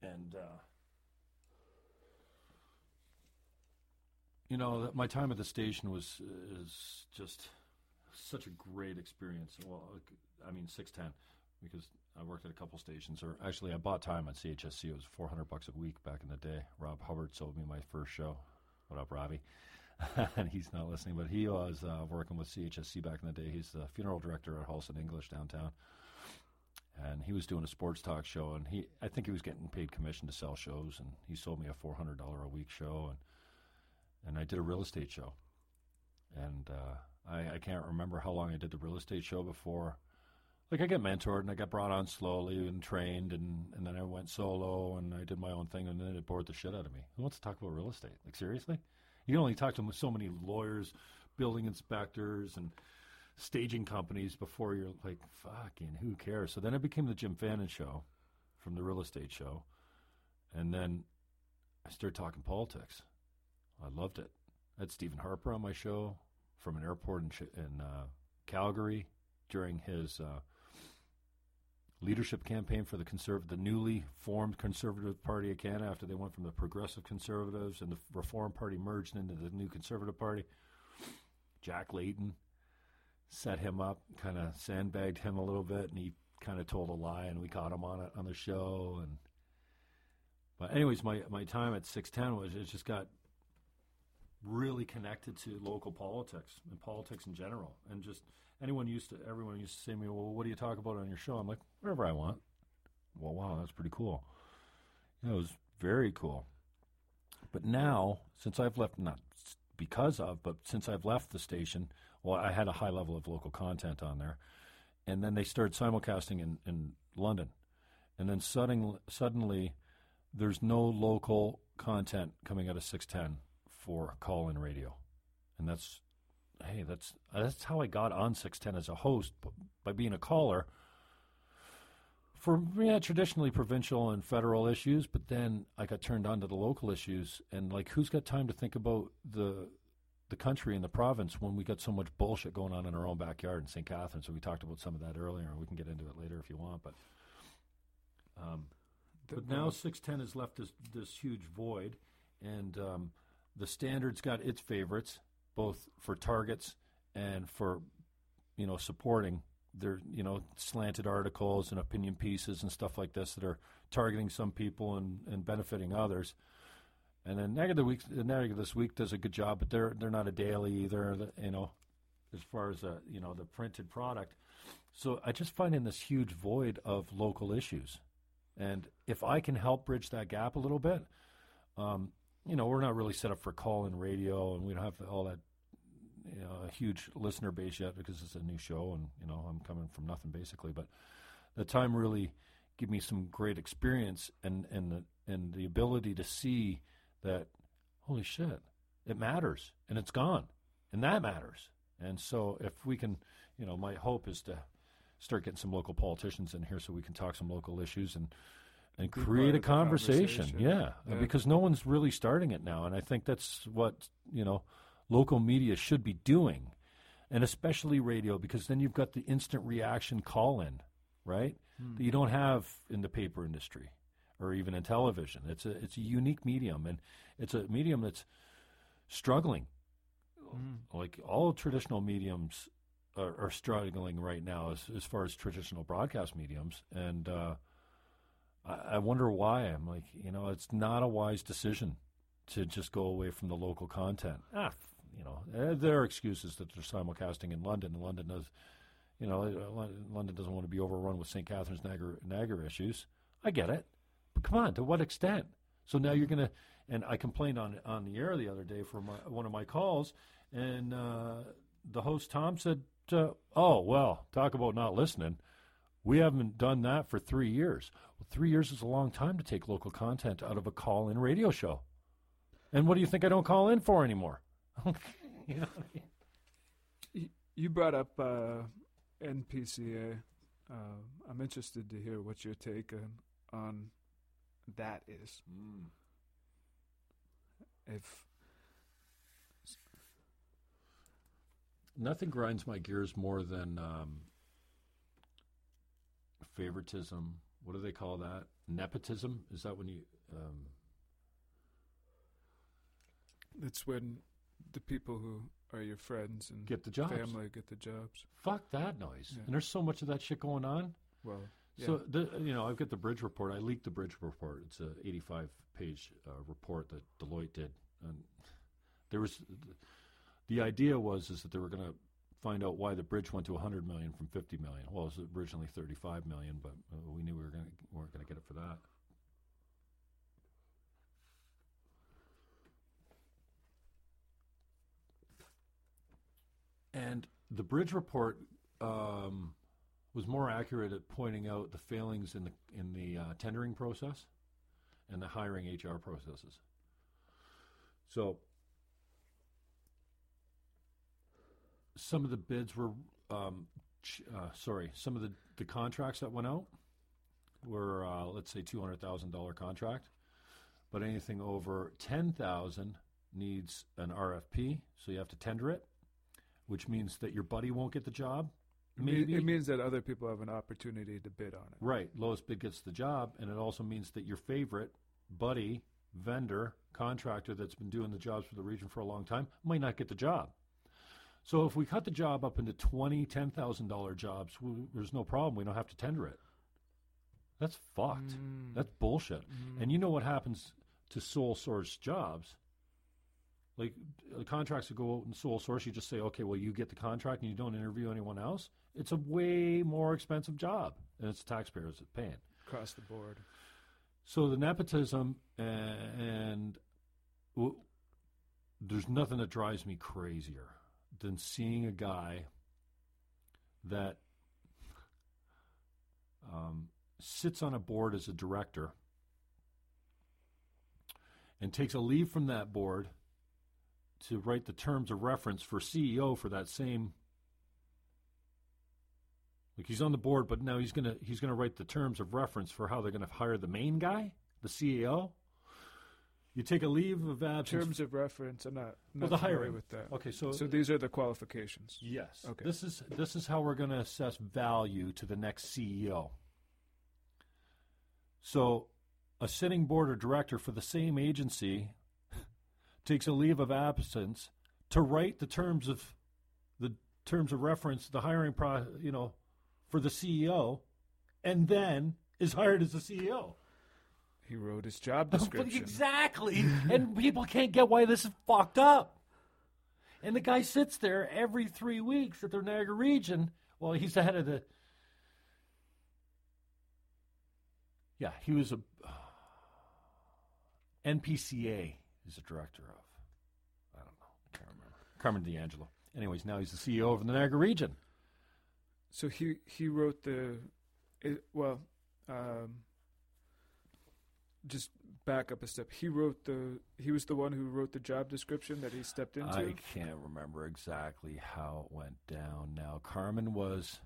and uh, you know, my time at the station was is just such a great experience. Well, I mean, six ten because I worked at a couple stations, or actually, I bought time on CHSC. It was four hundred bucks a week back in the day. Rob Hubbard sold me my first show. What up, Robbie? and he's not listening, but he was uh, working with CHSC back in the day. He's the funeral director at Hulse & English downtown, and he was doing a sports talk show. And he, I think he was getting paid commission to sell shows, and he sold me a four hundred dollar a week show, and and I did a real estate show, and uh, I, I can't remember how long I did the real estate show before. Like I got mentored and I got brought on slowly and trained, and, and then I went solo and I did my own thing, and then it bored the shit out of me. Who wants to talk about real estate? Like seriously? You can only talk to so many lawyers, building inspectors, and staging companies before you're like, fucking, who cares? So then it became the Jim Fannin show from the real estate show. And then I started talking politics. I loved it. I had Stephen Harper on my show from an airport in, in uh, Calgary during his uh, leadership campaign for the conserv- the newly formed Conservative Party of Canada after they went from the Progressive Conservatives and the Reform Party merged into the new Conservative Party. Jack Layton set him up, kind of sandbagged him a little bit, and he kind of told a lie, and we caught him on it on the show. And but anyways, my my time at six ten was it just got really connected to local politics and politics in general, and just anyone used to everyone used to say to me, "Well, what do you talk about on your show?" I'm like, "Whatever I want." Well, wow, that's pretty cool. You know, it was very cool. But now, since I've left, not because of, but since I've left the station, well, I had a high level of local content on there, and then they started simulcasting in, in London, and then suddenly, suddenly, there's no local content coming out of 610 for call-in radio, and that's hey, that's that's how I got on 610 as a host by being a caller for yeah, traditionally provincial and federal issues, but then I got turned on to the local issues and like who's got time to think about the the country and the province when we got so much bullshit going on in our own backyard in St. Catharines. So we talked about some of that earlier, and we can get into it later if you want. But um, but now 610 has left this this huge void, and um, the standards got its favorites both for targets and for you know supporting their you know slanted articles and opinion pieces and stuff like this that are targeting some people and, and benefiting others. And then negative week, Niagara This Week does a good job, but they're they're not a daily either. You know, as far as uh, you know the printed product. So I just find in this huge void of local issues, and if I can help bridge that gap a little bit, um, you know, we're not really set up for call in radio, and we don't have all that, you know, a huge listener base yet because it's a new show, and you know, I'm coming from nothing basically. But the time really gave me some great experience and and the and the ability to see that, holy shit, it matters, and it's gone, and that matters. And so, if we can, you know, my hope is to start getting some local politicians in here so we can talk some local issues and and create a part of the conversation. conversation. Yeah, Yeah. because no one's really starting it now, and I think that's what you know local media should be doing, and especially radio, because then you've got the instant reaction call in, right? That you don't have in the paper industry or even in television. It's a it's a unique medium, and it's a medium that's struggling. Like all traditional mediums are, are struggling right now as, as far as traditional broadcast mediums, and uh, I, I wonder why. I'm like, you know, it's not a wise decision to just go away from the local content. Ah, you know, eh, there are excuses that they're simulcasting in London, and London does, you know, Lon- London doesn't want to be overrun with St. Catharines Niagara, Niagara issues. I get it, but come on, to what extent? So now you're gonna, and I complained on on the air the other day for my, one of my calls, and uh, the host Tom said, uh, "Oh well, talk about not listening." We haven't done that for three years. Well, three years is a long time to take local content out of a call in radio show. And what do you think I don't call in for anymore? you know, Y- You brought up uh, NPCA. Uh, I'm interested to hear what your take on, on that is. If Nothing grinds my gears more than um, favoritism. What do they call that? Nepotism? Is that when you. Um, it's when the people who are your friends and Get the jobs. family get the jobs. fuck that noise. Yeah. And there's so much of that shit going on. Well, yeah. So the, you know, I've got the bridge report. I leaked the bridge report. It's a 85 page uh, report that Deloitte did, and there was the idea was is that they were going to find out why the bridge went to 100 million from 50 million. Well, it was originally 35 million, but uh, we knew we were going weren't going to get it for that. And the bridge report um, was more accurate at pointing out the failings in the in the uh, tendering process and the hiring HR processes. So some of the bids were, um, uh, sorry, some of the, the contracts that went out were, uh, let's say, two hundred thousand dollar contract, but anything over ten thousand needs an RFP, so you have to tender it. which means that your buddy won't get the job. Maybe It means that other people have an opportunity to bid on it. Right. Lowest bid gets the job, and it also means that your favorite buddy, vendor, contractor that's been doing the jobs for the region for a long time might not get the job. So if we cut the job up into twenty, ten thousand dollar jobs, we, there's no problem. We don't have to tender it. That's fucked. Mm. That's bullshit. Mm. And you know what happens to sole source jobs? Like the contracts that go out in sole source, you just say, okay, well, you get the contract and you don't interview anyone else. It's a way more expensive job, and it's taxpayers paying. across the board. So the nepotism and, and w- there's nothing that drives me crazier than seeing a guy that um, sits on a board as a director and takes a leave from that board to write the terms of reference for CEO for that same like he's on the board, but now he's gonna he's gonna write the terms of reference for how they're gonna hire the main guy, the CEO. You take a leave of absence. Terms of reference, I'm not, Well, the hiring. with that. okay, so, So these are the qualifications. yes, Okay. this is this is how we're gonna assess value to the next CEO. So, a sitting board or director for the same agency takes a leave of absence to write the terms of the terms of reference, the hiring pro, you know, for the CEO, and then is hired as the CEO. He wrote his job description. exactly, and people can't get why this is fucked up. And the guy sits there every three weeks at the Niagara region. Well, he's the head of the. Yeah, he was a NPCA. Is a director of. I don't know. Can't remember. Carmen D'Angelo. Anyways, now he's the CEO of the Niagara region. So he he wrote the, it, well, um, just back up a step. He wrote the he was the one who wrote the job description that he stepped into. I can't remember exactly how it went down. Now, Carmen was,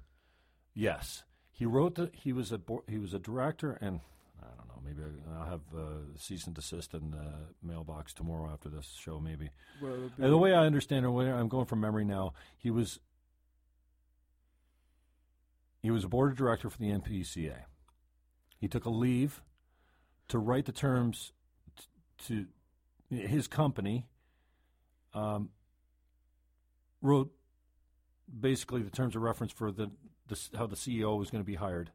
yes, he wrote the. He was a he was a director, and I don't know. Maybe I'll have a cease and desist in the mailbox tomorrow after this show. Maybe well, and the way I understand it, I'm going from memory now, he was he was a board of director for the NPCA. He took a leave to write the terms t- to his company. Um, wrote basically the terms of reference for the, the how the CEO was going to be hired,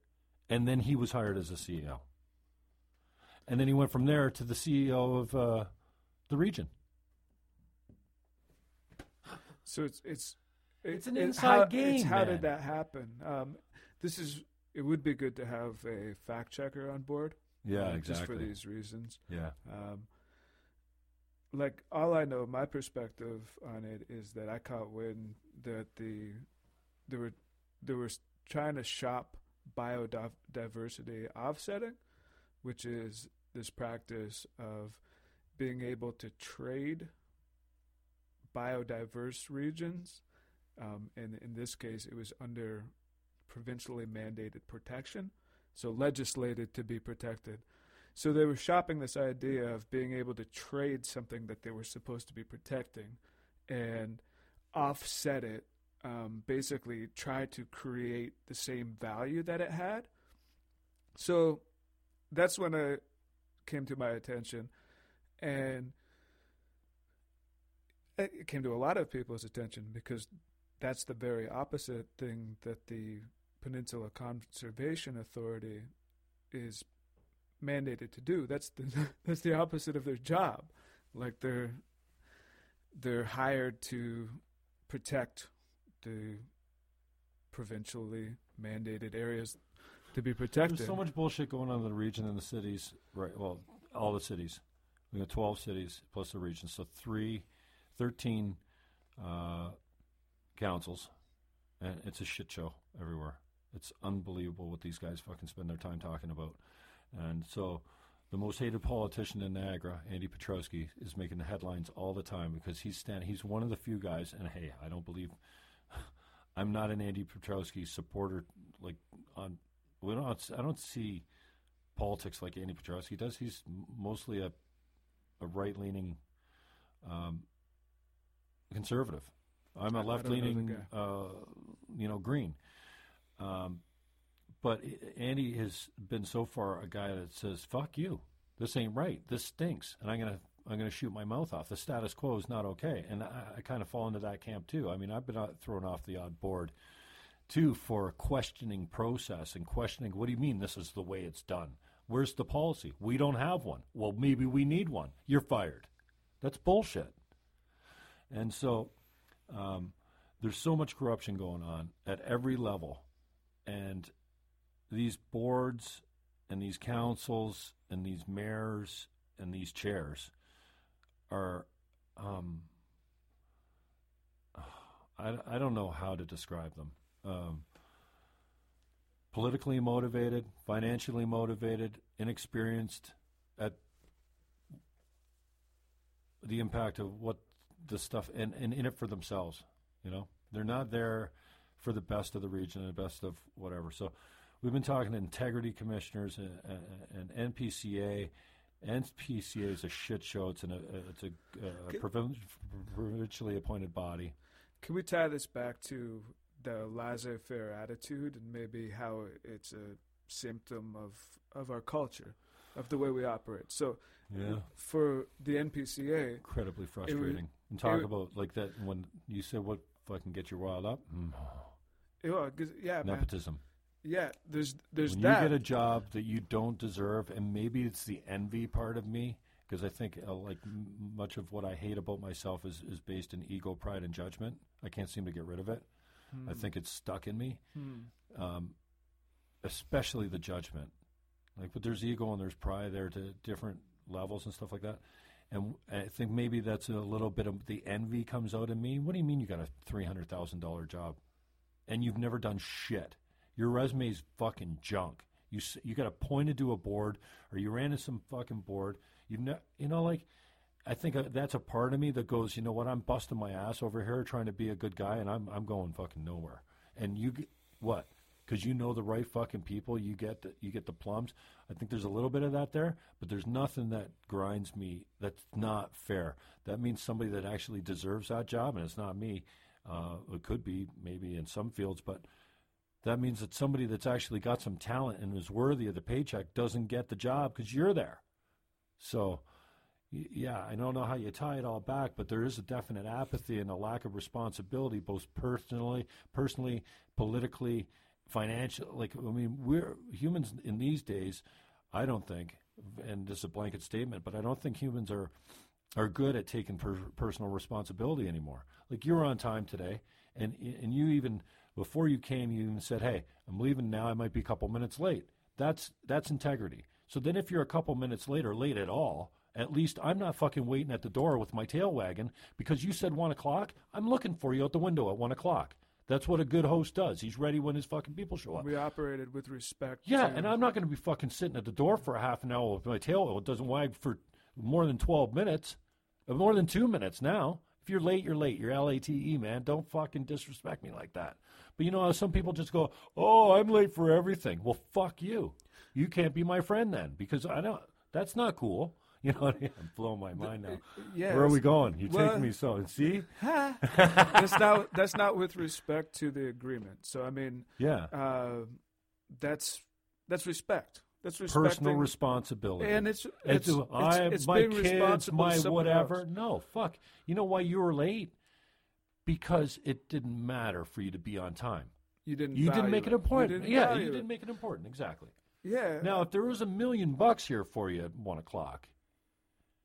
and then he was hired as a CEO. And then he went from there to the CEO of uh, the region. So it's it's It's an it- inside how, game, It's how man. did that happen? Um, this is it would be good to have a fact checker on board. Yeah, uh, exactly. Just for these reasons. Yeah. Um, like all I know, my perspective on it is that I caught wind that the they were they were trying to shop biodiversity offsetting, which is this practice of being able to trade biodiverse regions. Um, and in this case, it was under provincially mandated protection, so legislated to be protected. So they were shopping this idea of being able to trade something that they were supposed to be protecting and offset it, um, basically try to create the same value that it had. So that's when it came to my attention. And it came to a lot of people's attention because that's the very opposite thing that the Peninsula Conservation Authority is mandated to do. That's the that's the opposite of their job. Like they're they're hired to protect the provincially mandated areas to be protected. There's so much bullshit going on in the region and the cities. Right. Well, all the cities. We got 12 cities plus the region. So three, 13 uh, councils. And it's a shit show everywhere. It's unbelievable what these guys fucking spend their time talking about. And so the most hated politician in Niagara, Andy Petrowski, is making the headlines all the time because he's stand, he's one of the few guys. And hey, I don't believe I'm not an Andy Petrowski supporter. Like on, we don't. I don't see politics like Andy Petrowski does. He's mostly a a right leaning um, conservative. I'm a left leaning, uh, you know, green. Um, but Andy has been so far a guy that says, "Fuck you, this ain't right, this stinks," and I'm gonna I'm gonna shoot my mouth off. The status quo is not okay, and I, I kind of fall into that camp too. I mean, I've been thrown off the odd board too for questioning process and questioning. What do you mean this is the way it's done? Where's the policy? We don't have one. Well, maybe we need one. You're fired. That's bullshit. And so um, there's so much corruption going on at every level, and these boards and these councils and these mayors and these chairs are. Um, I, I don't know how to describe them. Um, politically motivated, financially motivated, inexperienced at the impact of what the stuff and, and in it for themselves. You know, they're not there for the best of the region and the best of whatever. So we've been talking to integrity commissioners and, and, and NPCA. NPCA is a shit show. It's an, a, it's a, a provin- provincially appointed body. Can we tie this back to the laissez-faire attitude and maybe how it's a symptom of of our culture, of the way we operate? So, Yeah. for the NPCA, Incredibly frustrating. and talk about like that when you said what fucking get you riled up. Mm. Yeah, 'cause- yeah, man, Nepotism. yeah. There's there's when that. you get a job that you don't deserve, and maybe it's the envy part of me, because I think uh, like m- much of what I hate about myself is is based in ego, pride, and judgment. I can't seem to get rid of it. I think it's stuck in me, Hmm. um, especially the judgment. Like, but there's ego and there's pride there to different levels and stuff like that. And I think maybe that's a little bit of the envy comes out in me. What do you mean you got a three hundred thousand dollar job, and you've never done shit? Your resume's fucking junk. You you got appointed to a board, or you ran into some fucking board. You've ne- you know like. I think uh, that's a part of me that goes, you know what? I'm busting my ass over here trying to be a good guy, and I'm I'm going fucking nowhere. And you what? Because you know the right fucking people, you get the, you get the plums. I think there's a little bit of that there, but there's nothing that grinds me. That's not fair. That means somebody that actually deserves that job, and it's not me. Uh, it could be maybe in some fields, but that means that somebody that's actually got some talent and is worthy of the paycheck doesn't get the job because you're there. So Yeah, I don't know how you tie it all back, but there is a definite apathy and a lack of responsibility, both personally, personally, politically, financially. Like, I mean, we're humans in these days. I don't think, and this is a blanket statement, but I don't think humans are are good at taking per- personal responsibility anymore. Like you were on time today, and and you even before you came, you even said, "Hey, I'm leaving now. I might be a couple minutes late." That's that's integrity. So then, if you're a couple minutes late or late at all, at least I'm not fucking waiting at the door with my tail wagging because you said one o'clock. I'm looking for you out the window at one o'clock. That's what a good host does. He's ready when his fucking people show up. we operated with respect. Yeah, and I'm not going to be fucking sitting at the door for a half an hour with my tail it doesn't wag for more than 12 minutes, uh, more than two minutes now. If you're late, you're late. You're L A T E, man. Don't fucking disrespect me like that. But you know how some people just go, "Oh, I'm late for everything." Well, fuck you. You can't be my friend then because I don't. That's not cool. You know, what I mean? I'm blowing my mind now. yeah, Where are we going? You well- take me so. See, that's not that's not with respect to the agreement. So I mean, yeah, uh, that's that's respect. That's personal responsibility. and it's It's, it's, I, it's, my kids, my whatever. else. No, fuck. You know why you were late? Because it didn't matter for you to be on time. You didn't. You didn't make it You important. didn't yeah, you it. didn't make it important. Exactly. Yeah. Now, if there was a million bucks here for you at one o'clock,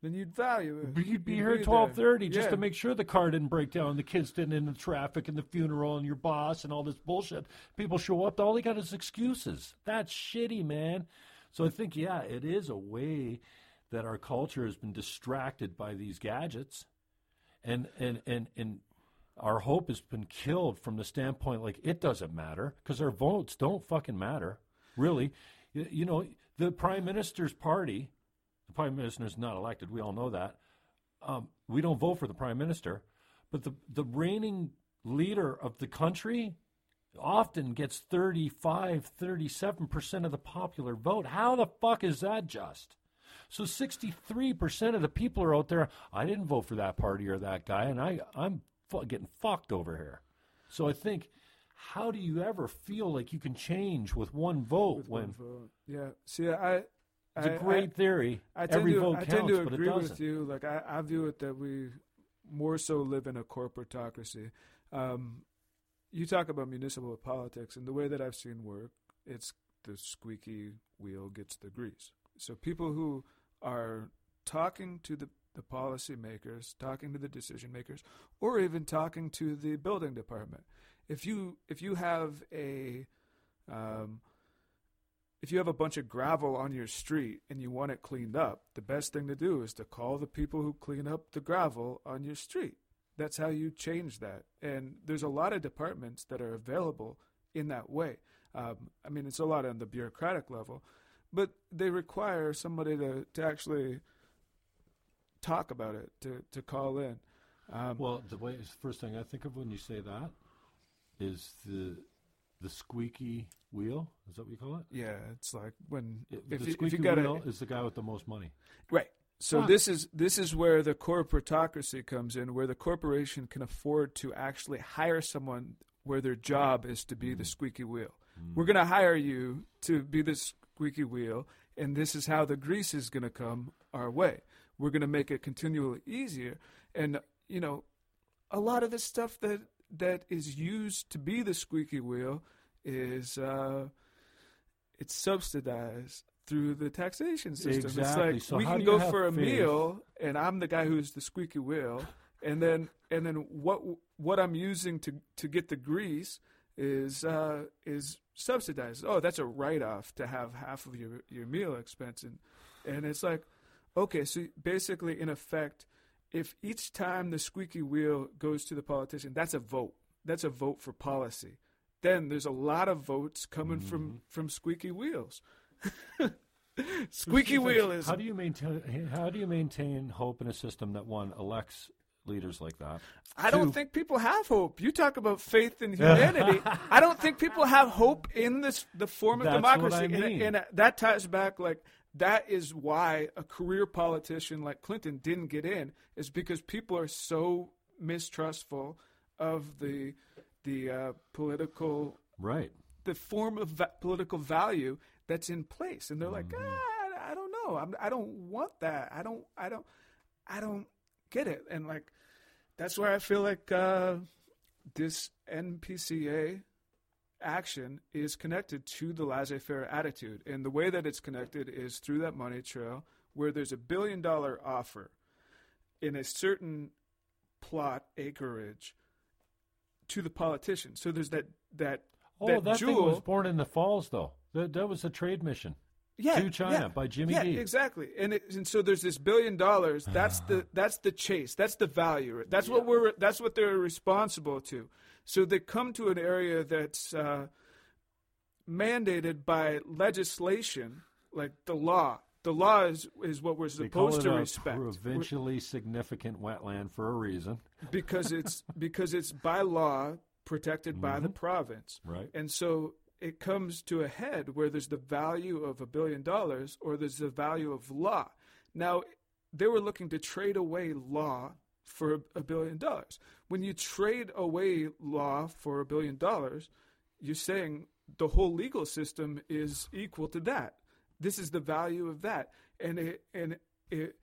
then you'd value it. you'd be You'd here at twelve thirty just to make sure the car didn't break down, the kids didn't in the traffic, and the funeral, and your boss, and all this bullshit. People show up, all they got is excuses. That's shitty, man. So I think, yeah, it is a way that our culture has been distracted by these gadgets, and and and and our hope has been killed from the standpoint like it doesn't matter because our votes don't fucking matter, really. You, know, the prime minister's party, prime minister is not elected. We all know that. Um, we don't vote for the prime minister, but the the reigning leader of the country often gets 35, 37% of the popular vote. How the fuck is that just? So 63% of the people are out there, I didn't vote for that party or that guy, and I, I'm fu- getting fucked over here. So I think, how do you ever feel like you can change with one vote with when one vote. Yeah. See, I. it's I, a great theory? I, I tend Every to, vote I counts, tend to agree with you. Like I, I view it that we more so live in a corporatocracy. Um, you talk about municipal politics, and the way that I've seen work, it's the squeaky wheel gets the grease. So people who are talking to the the policymakers, talking to the decision makers, or even talking to the building department. If you if you have a um, if you have a bunch of gravel on your street and you want it cleaned up, the best thing to do is to call the people who clean up the gravel on your street. That's how you change that. And there's a lot of departments that are available in that way. Um, I mean, it's a lot on the bureaucratic level, but they require somebody to, to actually talk about it, to, to call in. Um, Well, the way first thing I think of when you say that is the the squeaky wheel. Is that what you call it? yeah, it's like when It- if the you, if squeaky you got wheel a, is the guy with the most money. Right. So Huh. this is this is where the corporatocracy comes in, where the corporation can afford to actually hire someone where their job is to be the mm. squeaky wheel. Mm. We're going to hire you to be the squeaky wheel, and this is how the grease is going to come our way. We're going to make it continually easier, and you know, a lot of the stuff that that is used to be the squeaky wheel is uh, it's subsidized through the taxation system. Exactly. It's like So we can go for a faith? meal, and I'm the guy who's the squeaky wheel, and then and then what what I'm using to to get the grease is uh, is subsidized. Oh, that's a write off to have half of your your meal expense, and and it's like, okay, so basically, in effect, if each time the squeaky wheel goes to the politician, that's a vote. That's a vote for policy. Then there's a lot of votes coming Mm-hmm. from from squeaky wheels. squeaky wheel is How do you maintain? How do you maintain hope in a system that one elects leaders like that? I don't think people have hope. You talk about faith in humanity. I don't think people have hope in this the form of That's what democracy, I and, mean. and that ties back like that is why a career politician like Clinton didn't get in is because people are so mistrustful of the the uh, political Right. the form of va- political value that's in place, and they're like, Mm-hmm. ah, I don't know, I'm, I don't want that. I don't, I don't, I don't get it. And like, that's where I feel like uh, this NPCA action is connected to the laissez-faire attitude, and the way that it's connected is through that money trail, where there's a billion dollar offer in a certain plot acreage to the politician. So there's that that Oh, that, that, jewel. thing was born in the falls, though. That, that was a trade mission. yeah, to China yeah, by Jimmy yeah, Dee. exactly. And it, and so there's this billion dollars. That's the that's the chase. That's the value. That's what we're. That's what they're responsible to. So they come to an area that's uh, mandated by legislation, like the law. The law is is what we're supposed to a respect We're- significant wetland for a reason. because it's because it's by law protected by Mm-hmm. the province. Right. And so it comes to a head where there's the value of a billion dollars or there's the value of law. Now, they were looking to trade away law for a billion dollars. When you trade away law for a billion dollars, you're saying the whole legal system is equal to that. This is the value of that. And it, and it,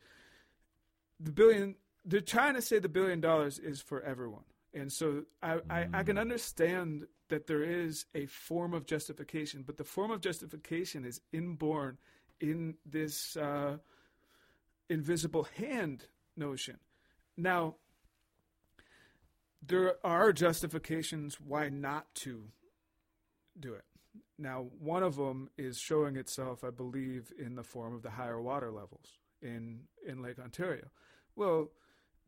the billion, they're trying to say the billion dollars is for everyone. And so I, I, I can understand that there is a form of justification, but the form of justification is inborn in this uh, invisible hand notion. Now, there are justifications why not to do it. Now, one of them is showing itself, I believe, in the form of the higher water levels in in Lake Ontario. Well,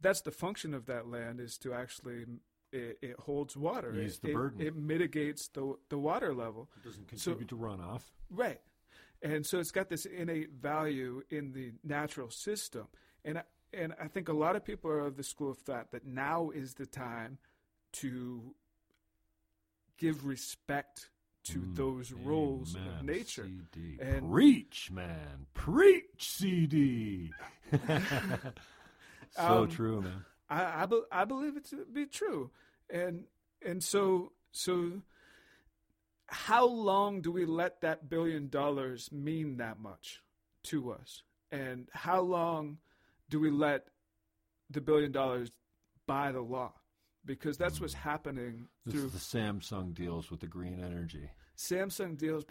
that's the function of that land is to actually it, it holds water. It, the burden. It, mitigates the the water level. It doesn't So- contribute to runoff. Right. And so it's got this innate value in the natural system. And I, and I think a lot of people are of the school of thought that now is the time to give respect to those roles of nature. CD. And- Preach, man. Preach, CD. so Um, true, man. I I, be, I believe it to be true, and and so so. How long do we let that billion dollars mean that much to us? And how long do we let the billion dollars buy the law? Because that's what's happening This through is the Samsung deals with the green energy. Samsung deals.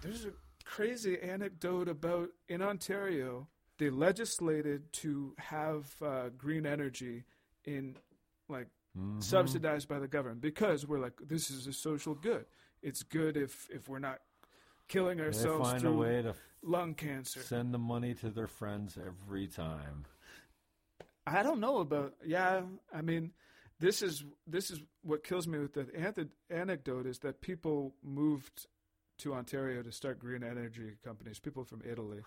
There's a crazy anecdote about in Ontario, they legislated to have uh, green energy in like Mhm. subsidized by the government because we're like this is a social good. It's good if if we're not killing ourselves. They find a way to lung cancer. send the money to their friends every time. I don't know about. Yeah, I mean, this is this is what kills me with the anecdote is that people moved to Ontario to start green energy companies. People from Italy,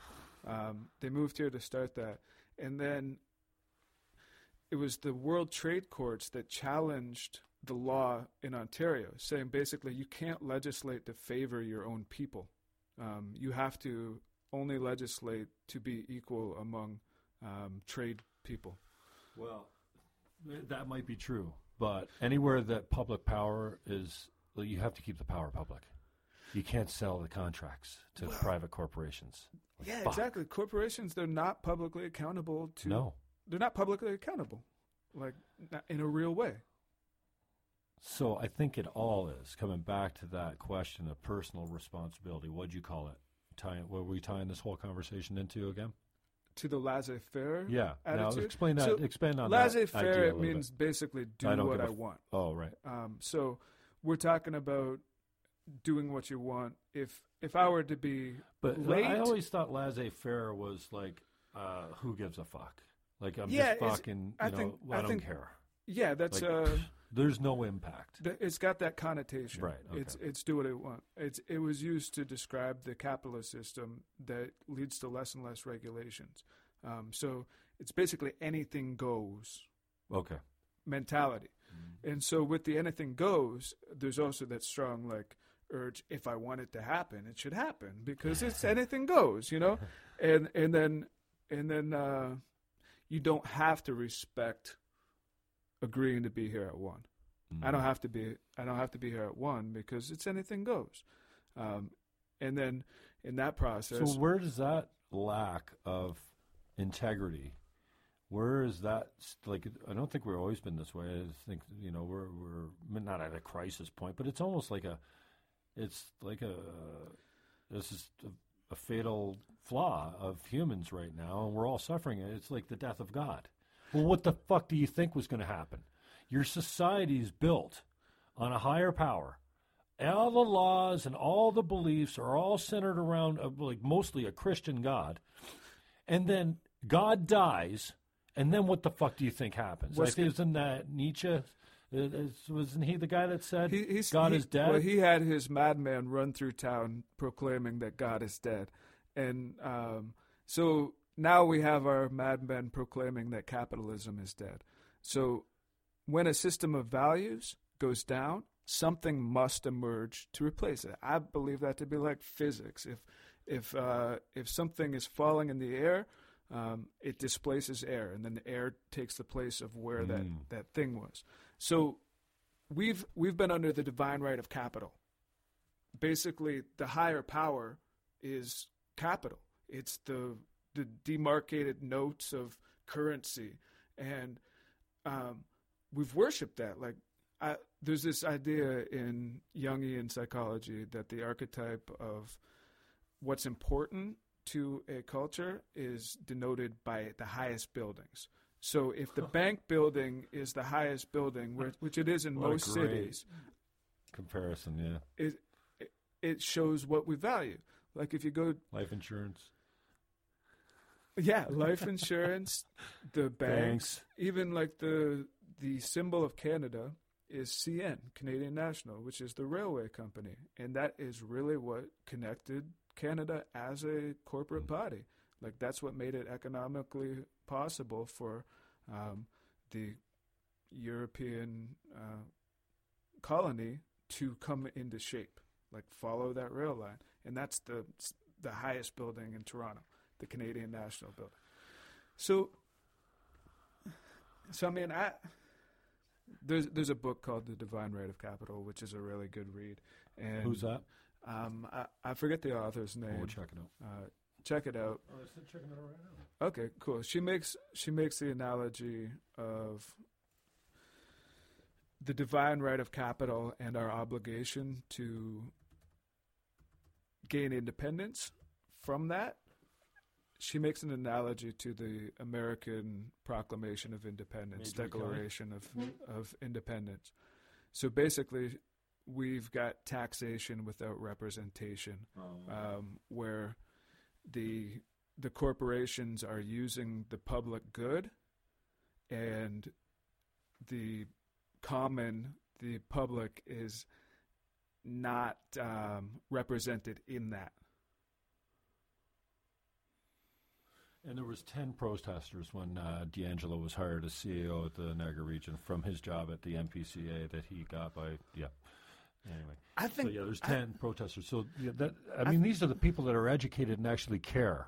um, they moved here to start that, and then it was the World Trade Courts that challenged the law in Ontario, saying basically you can't legislate to favor your own people. Um, you have to only legislate to be equal among um, trade people. Well, that might be true, but anywhere that public power is, well, you have to keep the power public. You can't sell the contracts to private corporations. Yeah, Fuck. exactly. Corporations they're not publicly accountable to. No. they're not publicly accountable, like in a real way. So I think it all is coming back to that question of personal responsibility. What'd you call it? Tying, what were we tying this whole conversation into again? To the laissez-faire. Yeah. Now attitude. explain that. So, expand on Laissez-faire it means bit. basically do I what I f- want. Oh, right. Um, so we're talking about doing what you want. If if I were to be But late, I always thought laissez-faire was like, uh, who gives a fuck? Like I'm Yeah, just fucking, you I know, think- I, I don't care. yeah, that's Like, uh, There's no impact. it's got that connotation. Right, okay. It's it's do what it want. It's it was used to describe the capitalist system that leads to less and less regulations. Um, so it's basically anything goes Okay. mentality. And so with the anything goes, there's also that strong like urge if I want it to happen, it should happen because it's anything goes, you know? And and then and then uh you don't have to respect agreeing to be here at one. I don't have to be I don't have to be here at one because it's anything goes. Um and then in that process So where does that lack of integrity? Where is that? Like, I don't think we've always been this way. I think you know we're we're not at a crisis point, but it's almost like a, it's like a, this is a, a fatal flaw of humans right now, and we're all suffering it. It's like the death of God. Well, what the fuck do you think was going to happen? Your society is built on a higher power. All the laws and all the beliefs are all centered around uh, like mostly a Christian God, and then God dies, and then what the fuck do you think happens? What's Like, isn't that Nietzsche? Uh, Wasn't he the guy that said He, he's, God he- is dead? Well, he had his madman run through town proclaiming that God is dead, and um, so now we have our madmen proclaiming that capitalism is dead. So when a system of values goes down, something must emerge to replace it. I believe that to be like physics. If if uh, if something is falling in the air, um, it displaces air, and then the air takes the place of where that, Mm. that thing was. So we've we've been under the divine right of capital. Basically, the higher power is capital. It's the the demarcated notes of currency, and um, we've worshipped that. Like, I, there's this idea in Jungian psychology that the archetype of what's important to a culture is denoted by the highest buildings. So if the bank building is the highest building, which, which it is in What most cities, Comparison, yeah. it, it it shows what we value. Like if you go, Life insurance, yeah, life insurance, the banks, banks. even like the the symbol of Canada is CN, Canadian National, which is the railway company, and that is really what connected Canada as a corporate body. Like that's what made it economically possible for um, the European uh, colony to come into shape, like follow that rail line, and that's the the highest building in Toronto, the Canadian National Building. So So I mean, I there's there's a book called The Divine Right of Capital, which is a really good read. And Who's that? Um, I, I forget the author's name. We'll check it out. Uh, check it out. Oh, I'm checking it out right now. Okay, cool. She makes she makes the analogy of the divine right of capital and our obligation to gain independence from that. She makes an analogy to the American Proclamation of Independence, Major? Declaration of of Independence. So basically, we've got taxation without representation Oh, um, where the the corporations are using the public good and the common the public is not um, represented in that And there was ten protesters when uh, D'Angelo was hired as CEO at the Niagara region from his job at the NPCA that he got by yeah. Anyway, i so think yeah, there's I- ten protesters. So yeah, that I mean, these are the people that are educated and actually care.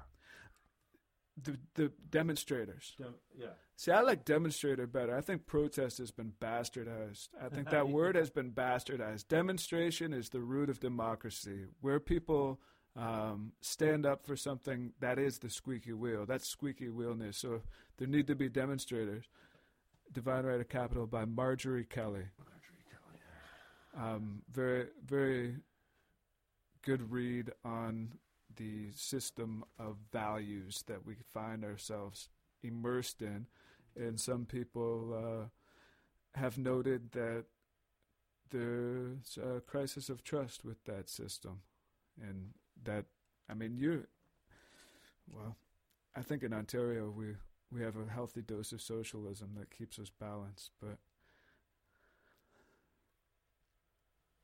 the, the demonstrators Yeah. see i like demonstrator better i think protest has been bastardized i think that word has been bastardized demonstration is the root of democracy where people um, stand up for something that is the squeaky wheel. That's squeaky wheelness. So there need to be demonstrators. Divine Right of Capital by Marjorie Kelly. Um, very, very good read on the system of values that we find ourselves immersed in. And some people uh, have noted that there's a crisis of trust with that system. And that, I mean, you, well, I think in Ontario we, we have a healthy dose of socialism that keeps us balanced. But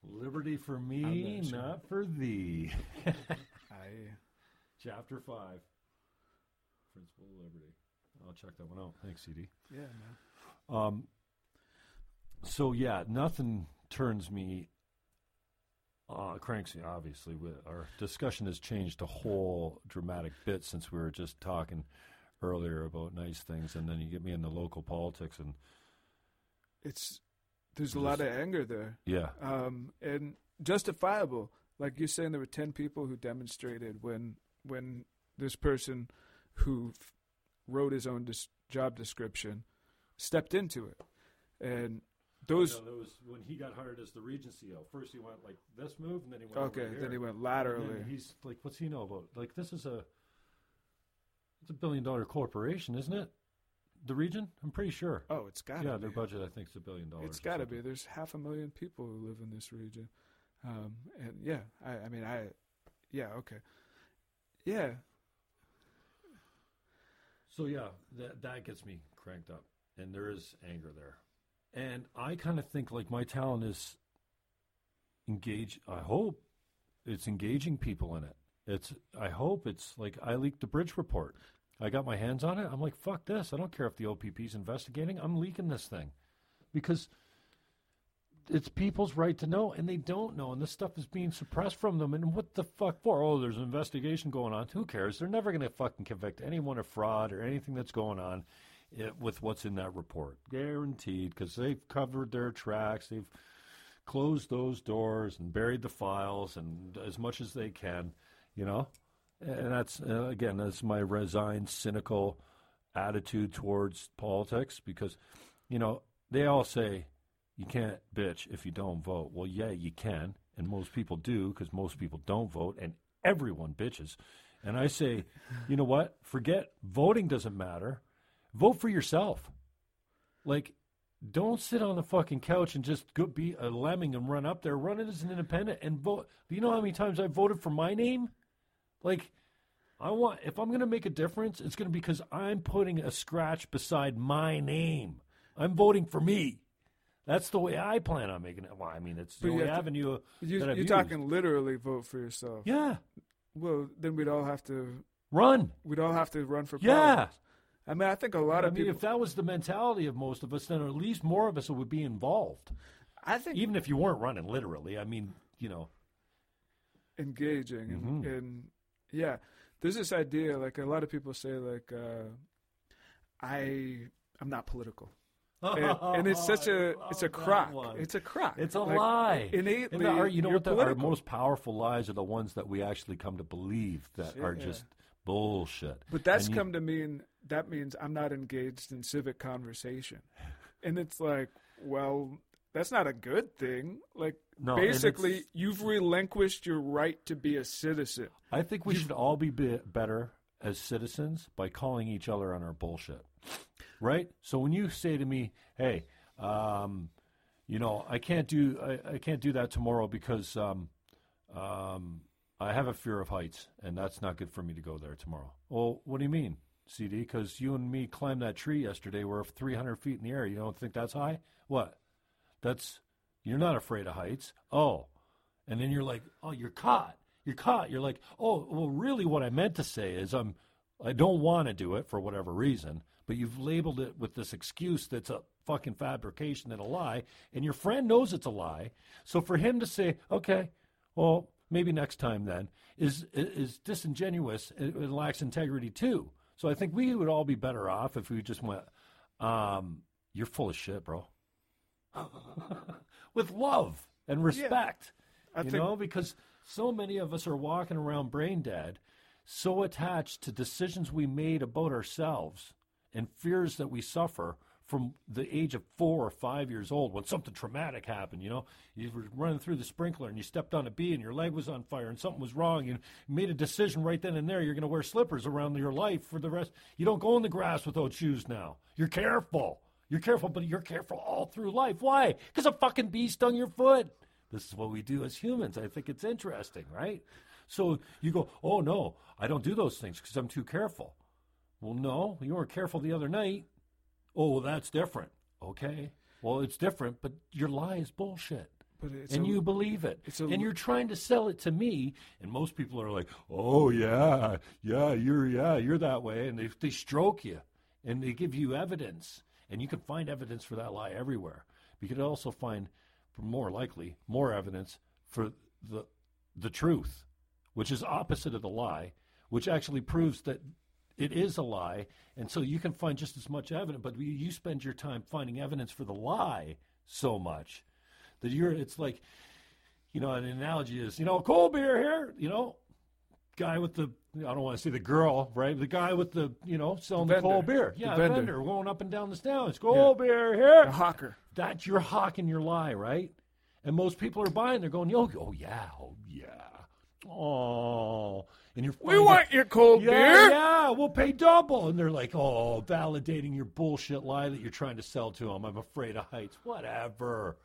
Liberty for me, not sure. not for thee. I, Chapter five. Principle of Liberty. I'll check that one out. Thanks, CD. yeah, man. Um, so yeah, nothing turns me uh, cranks me. Obviously, with our discussion has changed a whole dramatic bit since we were just talking earlier about nice things, and then you get me into local politics, and It's, there's a lot of anger there. yeah, um, and justifiable. Like you're saying, there were ten people who demonstrated when when this person who f- wrote his own dis- job description stepped into it, and those was when he got hired as the region CEO. First, he went like this move, and then he went okay. Then he went laterally. he's like, "What's he know about? Like, this is a it's a billion dollar corporation, isn't it? The region? I'm pretty sure. oh, it's got yeah, to their budget I think is a billion dollars. It's got to be. There's half a million people who live in this region, um, and yeah, I, I mean, I, yeah, okay, yeah, So yeah, that that gets me cranked up, and there is anger there, and I kind of think like my talent is engage. I hope it's engaging people in it. It's I hope it's like I leaked the bridge report. I got my hands on it. I'm like, fuck this. I don't care if the OPP's investigating. I'm leaking this thing because it's people's right to know, and they don't know, and this stuff is being suppressed from them. And what the fuck for? Oh, there's an investigation going on. Who cares? They're never going to fucking convict anyone of fraud or anything that's going on eh, with what's in that report, guaranteed, because they've covered their tracks. They've closed those doors and buried the files and as much as they can, you know. And that's uh, again, that's my resigned, cynical attitude towards politics because, you know, they all say you can't bitch if you don't vote. Well, yeah, you can, and most people do because most people don't vote, and everyone bitches. And I say, you know what? Forget voting doesn't matter. Vote for yourself. Like, don't sit on the fucking couch and just go be a lemming and run up there. Run it as an independent and vote. Do you know how many times I voted for my name? Like, I want if I'm going to make a difference, it's going to be because I'm putting a scratch beside my name. I'm voting for me. That's the way I plan on making it. Well, I mean, it's the But only to- avenue you, that I've you're used. talking literally vote for yourself. Yeah, Well, then we'd all have to run. we'd all have to run for Yeah. I mean, I think a lot I of mean, people. if that was the mentality of most of us, then at least more of us would be involved. I think Even if you weren't running literally. I mean, you know. engaging and, Mhm. and yeah there's this idea like a lot of people say like uh, i i'm not political and, and it's such a it's a crock. It's a crock. It's a Like, lie. Innately, And our- you know what? The, our most powerful lies are the ones that we actually come to believe that are just bullshit. But that's And you- come to mean that means I'm not engaged in civic conversation. And it's like, well, that's not a good thing. Like No, basically you've relinquished your right to be a citizen. I think we should all be, be better as citizens by calling each other on our bullshit. Right? So when you say to me, "Hey, um, you know, I can't do I, I can't do that tomorrow because um, um, I have a fear of heights, and that's not good for me to go there tomorrow." Well, what do you mean, CD? Because you and me climbed that tree yesterday. We're 300 feet in the air. You don't think that's high? What? That's you're not afraid of heights. Oh, and then you're like, oh, you're caught. You're caught. You're like, oh, well, really, what I meant to say is, I'm, I don't want to do it for whatever reason, but you've labeled it with this excuse that's a fucking fabrication and a lie, and your friend knows it's a lie. So for him to say, okay, well, maybe next time then, is is disingenuous. It lacks integrity too. So I think we would all be better off if we just went, um, you're full of shit, bro. with love and respect. I you think- know, because so many of us are walking around brain dead, so attached to decisions we made about ourselves and fears that we suffer from the age of four or five years old when something traumatic happened. You know, you were running through the sprinkler and you stepped on a bee and your leg was on fire and something was wrong. You made a decision right then and there. You're going to wear slippers around your life for the rest. You don't go in the grass without shoes now. You're careful. You're careful, but you're careful all through life. Why? Because a fucking bee stung your foot. This is what we do as humans. I think it's interesting, right? So you go, oh no, I don't do those things because I'm too careful. Well, no, you weren't careful the other night. Oh, well, that's different. Okay. Well, it's different, but your lie is bullshit. But it's and a- you believe it. a- and you're trying to sell it to me, and most people are like, "Oh yeah, yeah, you're yeah, you're that way," and they they stroke you, and they give you evidence, and you can find evidence for that lie everywhere. You could also find, more likely, more evidence for the the truth, which is opposite of the lie, which actually proves that it mm-hmm. is a lie, and so you can find just as much evidence. But you- you spend your time finding evidence for the lie so much that you're. It's like, you know, an analogy is, you know, cold beer here, you know, guy with the. I don't want to say the girl, right? The guy with the, you know, selling the, vendor. cold beer. The Yeah, vendor. vendor. going up and down the town. It's cold beer here. a hawker. That you're hawking your lie, right? And most people are buying. They're going, yo, oh yeah, oh yeah, oh, and you're. We want your cold yeah, beer. yeah, we'll pay double. And they're like, oh, validating your bullshit lie that you're trying to sell to them. I'm afraid of heights. Whatever.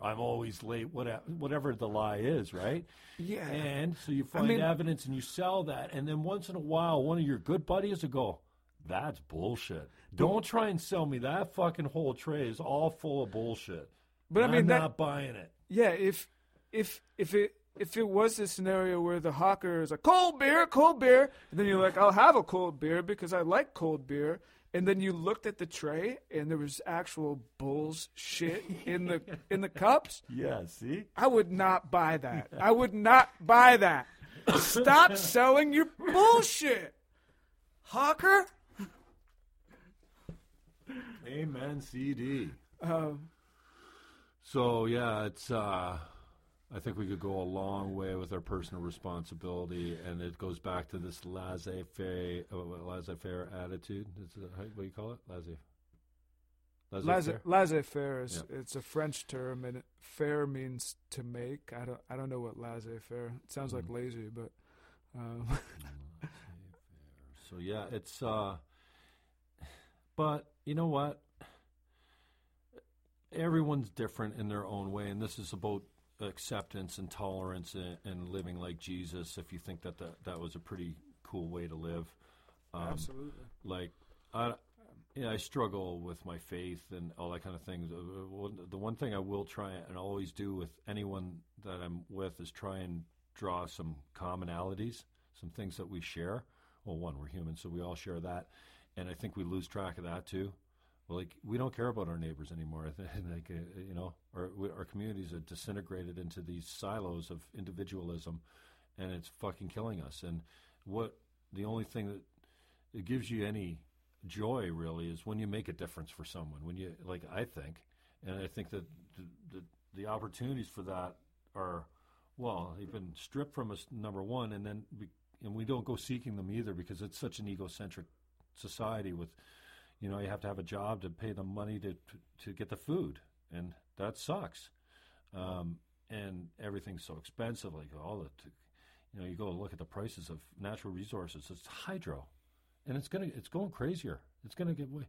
I'm always late. Whatever, whatever the lie is, right? Yeah. And so you find mean- evidence and you sell that, and then once in a while, one of your good buddies will go, "That's bullshit." Don't try and sell me that fucking whole tray is all full of bullshit. But I I'm mean, that- not buying it. Yeah, if if if it if it was a scenario where the hawker is like cold beer, cold beer, and then you're like, I'll have a cold beer because I like cold beer, and then you looked at the tray and there was actual bull's shit in the in the cups, Yeah. See. I would not buy that. I would not buy that. Stop selling your bullshit, hawker. Amen. CD. Um, So yeah, it's. uh I think we could go a long way with our personal responsibility, and it goes back to this laissez-faire, uh, laissez-faire attitude. Is how- what do you call it? Laissez. Laissez laissez-faire is Yeah. it's a French term, and fair means to make. I don't I don't know what laissez-faire. It sounds like lazy, but um, So yeah, it's. uh But you know what? Everyone's different in their own way, and this is about acceptance and tolerance and, and living like Jesus. If you think that, that that was a pretty cool way to live, um, absolutely. like I, yeah, I struggle with my faith and all that kind of things. The one thing I will try and always do with anyone that I'm with is try and draw some commonalities, some things that we share. Well, one, we're human, so we all share that, and I think we lose track of that too. Like we don't care about our neighbors anymore. Like uh, you know, our our communities are disintegrated into these silos of individualism, and it's fucking killing us. And what the only thing that it gives you any joy really is when you make a difference for someone. When you like, I think, and I think that the the, the opportunities for that are well, they've been stripped from us. Number one, and then and we don't go seeking them either because it's such an egocentric society. With you know, you have to have a job to pay the money to to get the food, and that sucks. Um, and everything's so expensive. Like all the, you know, you go look at the prices of natural resources. It's hydro, and it's gonna it's going crazier. It's gonna get way,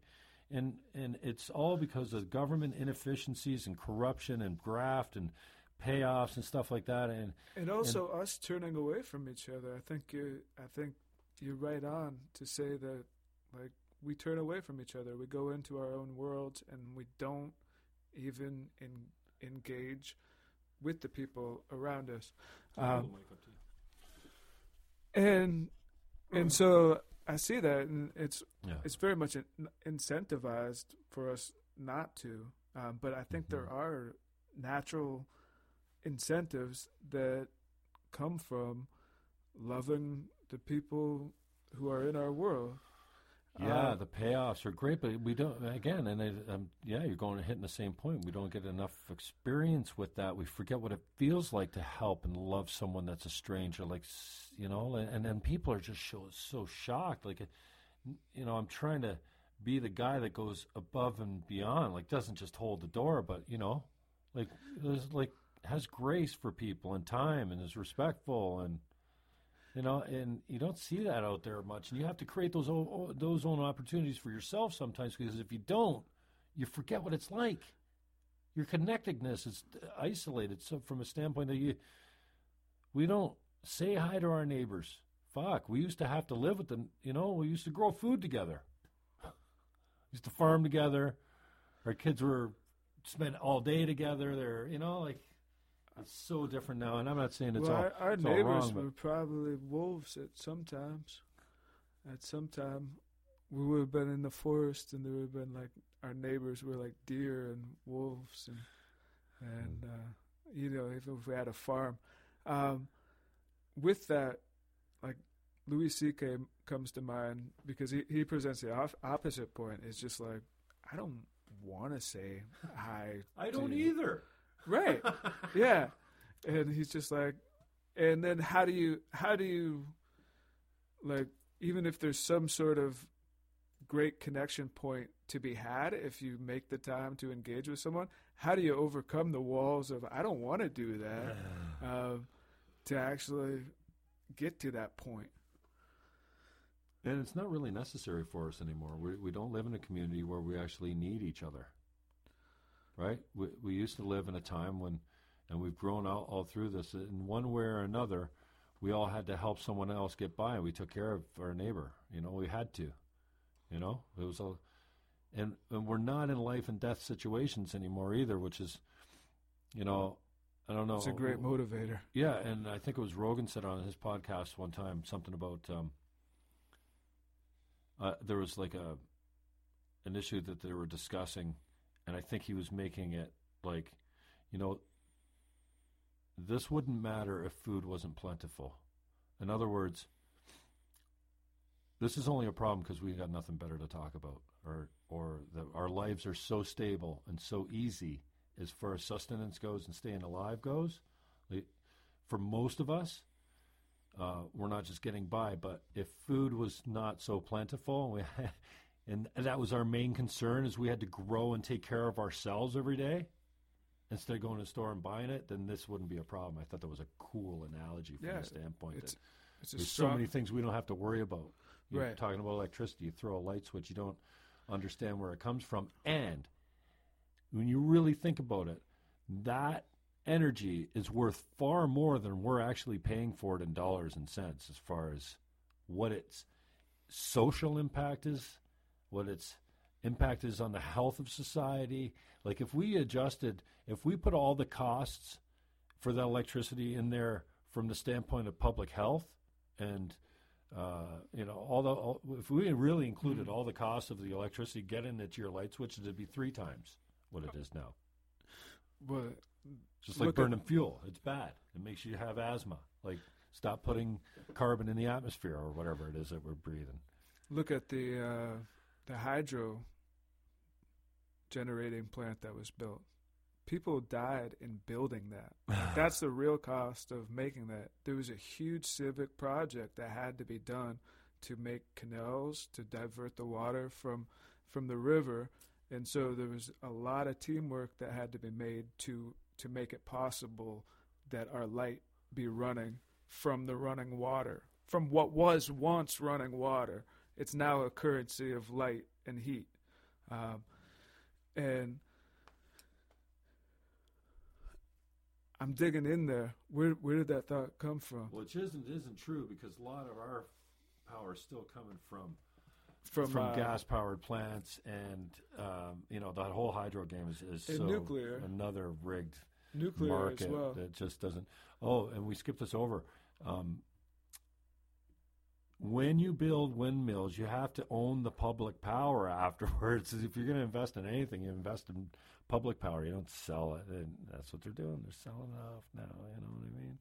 and and it's all because of government inefficiencies and corruption and graft and payoffs and stuff like that. And and also and, us turning away from each other. I think you I think you're right on to say that like we turn away from each other. We go into our own worlds and we don't even in, engage with the people around us. Um, and and so I see that, and it's yeah. it's very much incentivized for us not to. Um, but I think mm-hmm. there are natural incentives that come from loving the people who are in our world. Yeah, uh, the payoffs are great, but we don't. Again, and it, um, yeah, you're going to hit the same point. We don't get enough experience with that. We forget what it feels like to help and love someone that's a stranger, like you know. And then people are just so, so shocked. Like, you know, I'm trying to be the guy that goes above and beyond. Like, doesn't just hold the door, but you know, like, like has grace for people and time and is respectful and you know, and you don't see that out there much. And you have to create those own, those own opportunities for yourself sometimes because if you don't, you forget what it's like. Your connectedness is isolated. So from a standpoint that you, we don't say hi to our neighbors. Fuck, we used to have to live with them. You know, we used to grow food together. We used to farm together. Our kids were spent all day together. They're, you know, like it's so different now, and I'm not saying it's well, all. Our, our it's neighbors all wrong, were probably wolves at sometimes. At some time, we would have been in the forest, and there would have been like our neighbors were like deer and wolves, and and hmm. uh, you know if, if we had a farm. Um, with that, like Louis C.K. comes to mind because he, he presents the op- opposite point. It's just like I don't want to say hi. I don't either. Right. yeah. And he's just like, and then how do you, how do you, like, even if there's some sort of great connection point to be had if you make the time to engage with someone, how do you overcome the walls of, I don't want to do that, uh, to actually get to that point? And it's not really necessary for us anymore. We, we don't live in a community where we actually need each other right? We, we used to live in a time when, and we've grown all, all through this, in one way or another, we all had to help someone else get by. We took care of our neighbor. You know, we had to. You know, it was a, and and we're not in life and death situations anymore either, which is, you know, I don't know. It's a great motivator. Yeah, and I think it was Rogan said on his podcast one time something about um, uh, there was like a an issue that they were discussing and I think he was making it like, you know, this wouldn't matter if food wasn't plentiful. In other words, this is only a problem because we've got nothing better to talk about, or or our lives are so stable and so easy as far as sustenance goes and staying alive goes. For most of us, uh, we're not just getting by, but if food was not so plentiful, we and that was our main concern is we had to grow and take care of ourselves every day. Instead of going to the store and buying it then this wouldn't be a problem. I thought that was a cool analogy from yeah, the standpoint it's, that it's there's strong... so many things we don't have to worry about. You're right. talking about electricity. You throw a light switch you don't understand where it comes from. And when you really think about it that energy is worth far more than we're actually paying for it in dollars and cents as far as what its social impact is what its impact is on the health of society. Like if we adjusted, if we put all the costs for the electricity in there from the standpoint of public health and uh, you know, all the all, if we really included mm-hmm. all the costs of the electricity getting it to your light switch, it'd be three times what it is now. But just like burning at, fuel, it's bad. It makes you have asthma. Like stop putting carbon in the atmosphere or whatever it is that we're breathing. Look at the uh, the hydro generating plant that was built. People died in building that. That's the real cost of making that. There was a huge civic project that had to be done to make canals to divert the water from from the river, and so there was a lot of teamwork that had to be made to to make it possible that our light be running from the running water, from what was once running water. It's now a currency of light and heat. Um, and I'm digging in there. Where where did that thought come from? Well, it isn't isn't true because a lot of our power is still coming from From, from uh, gas powered plants, and um, you know that whole hydro game is, is so nuclear. another rigged nuclear market as well. that just doesn't. Oh, and we skipped this over. Um, when you build windmills, you have to own the public power afterwards. If you're going to invest in anything, you invest in public power. You don't sell it, and that's what they're doing. They're selling it off now. You know what I mean?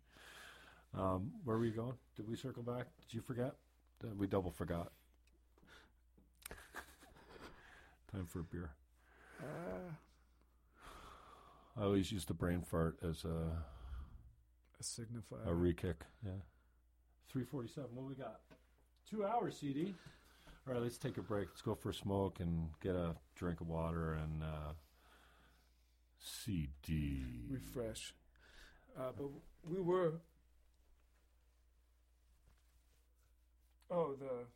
Um, where were you going? Did we circle back? Did you forget? We double forgot. Time for a beer. Ah, I always use the brain fart as a a signifier. a re-kick. Yeah. Three forty-seven. What we got? Two hours, CD. All right, let's take a break. Let's go for a smoke and get a drink of water and uh, CD. refresh. Uh, but we were. Oh, the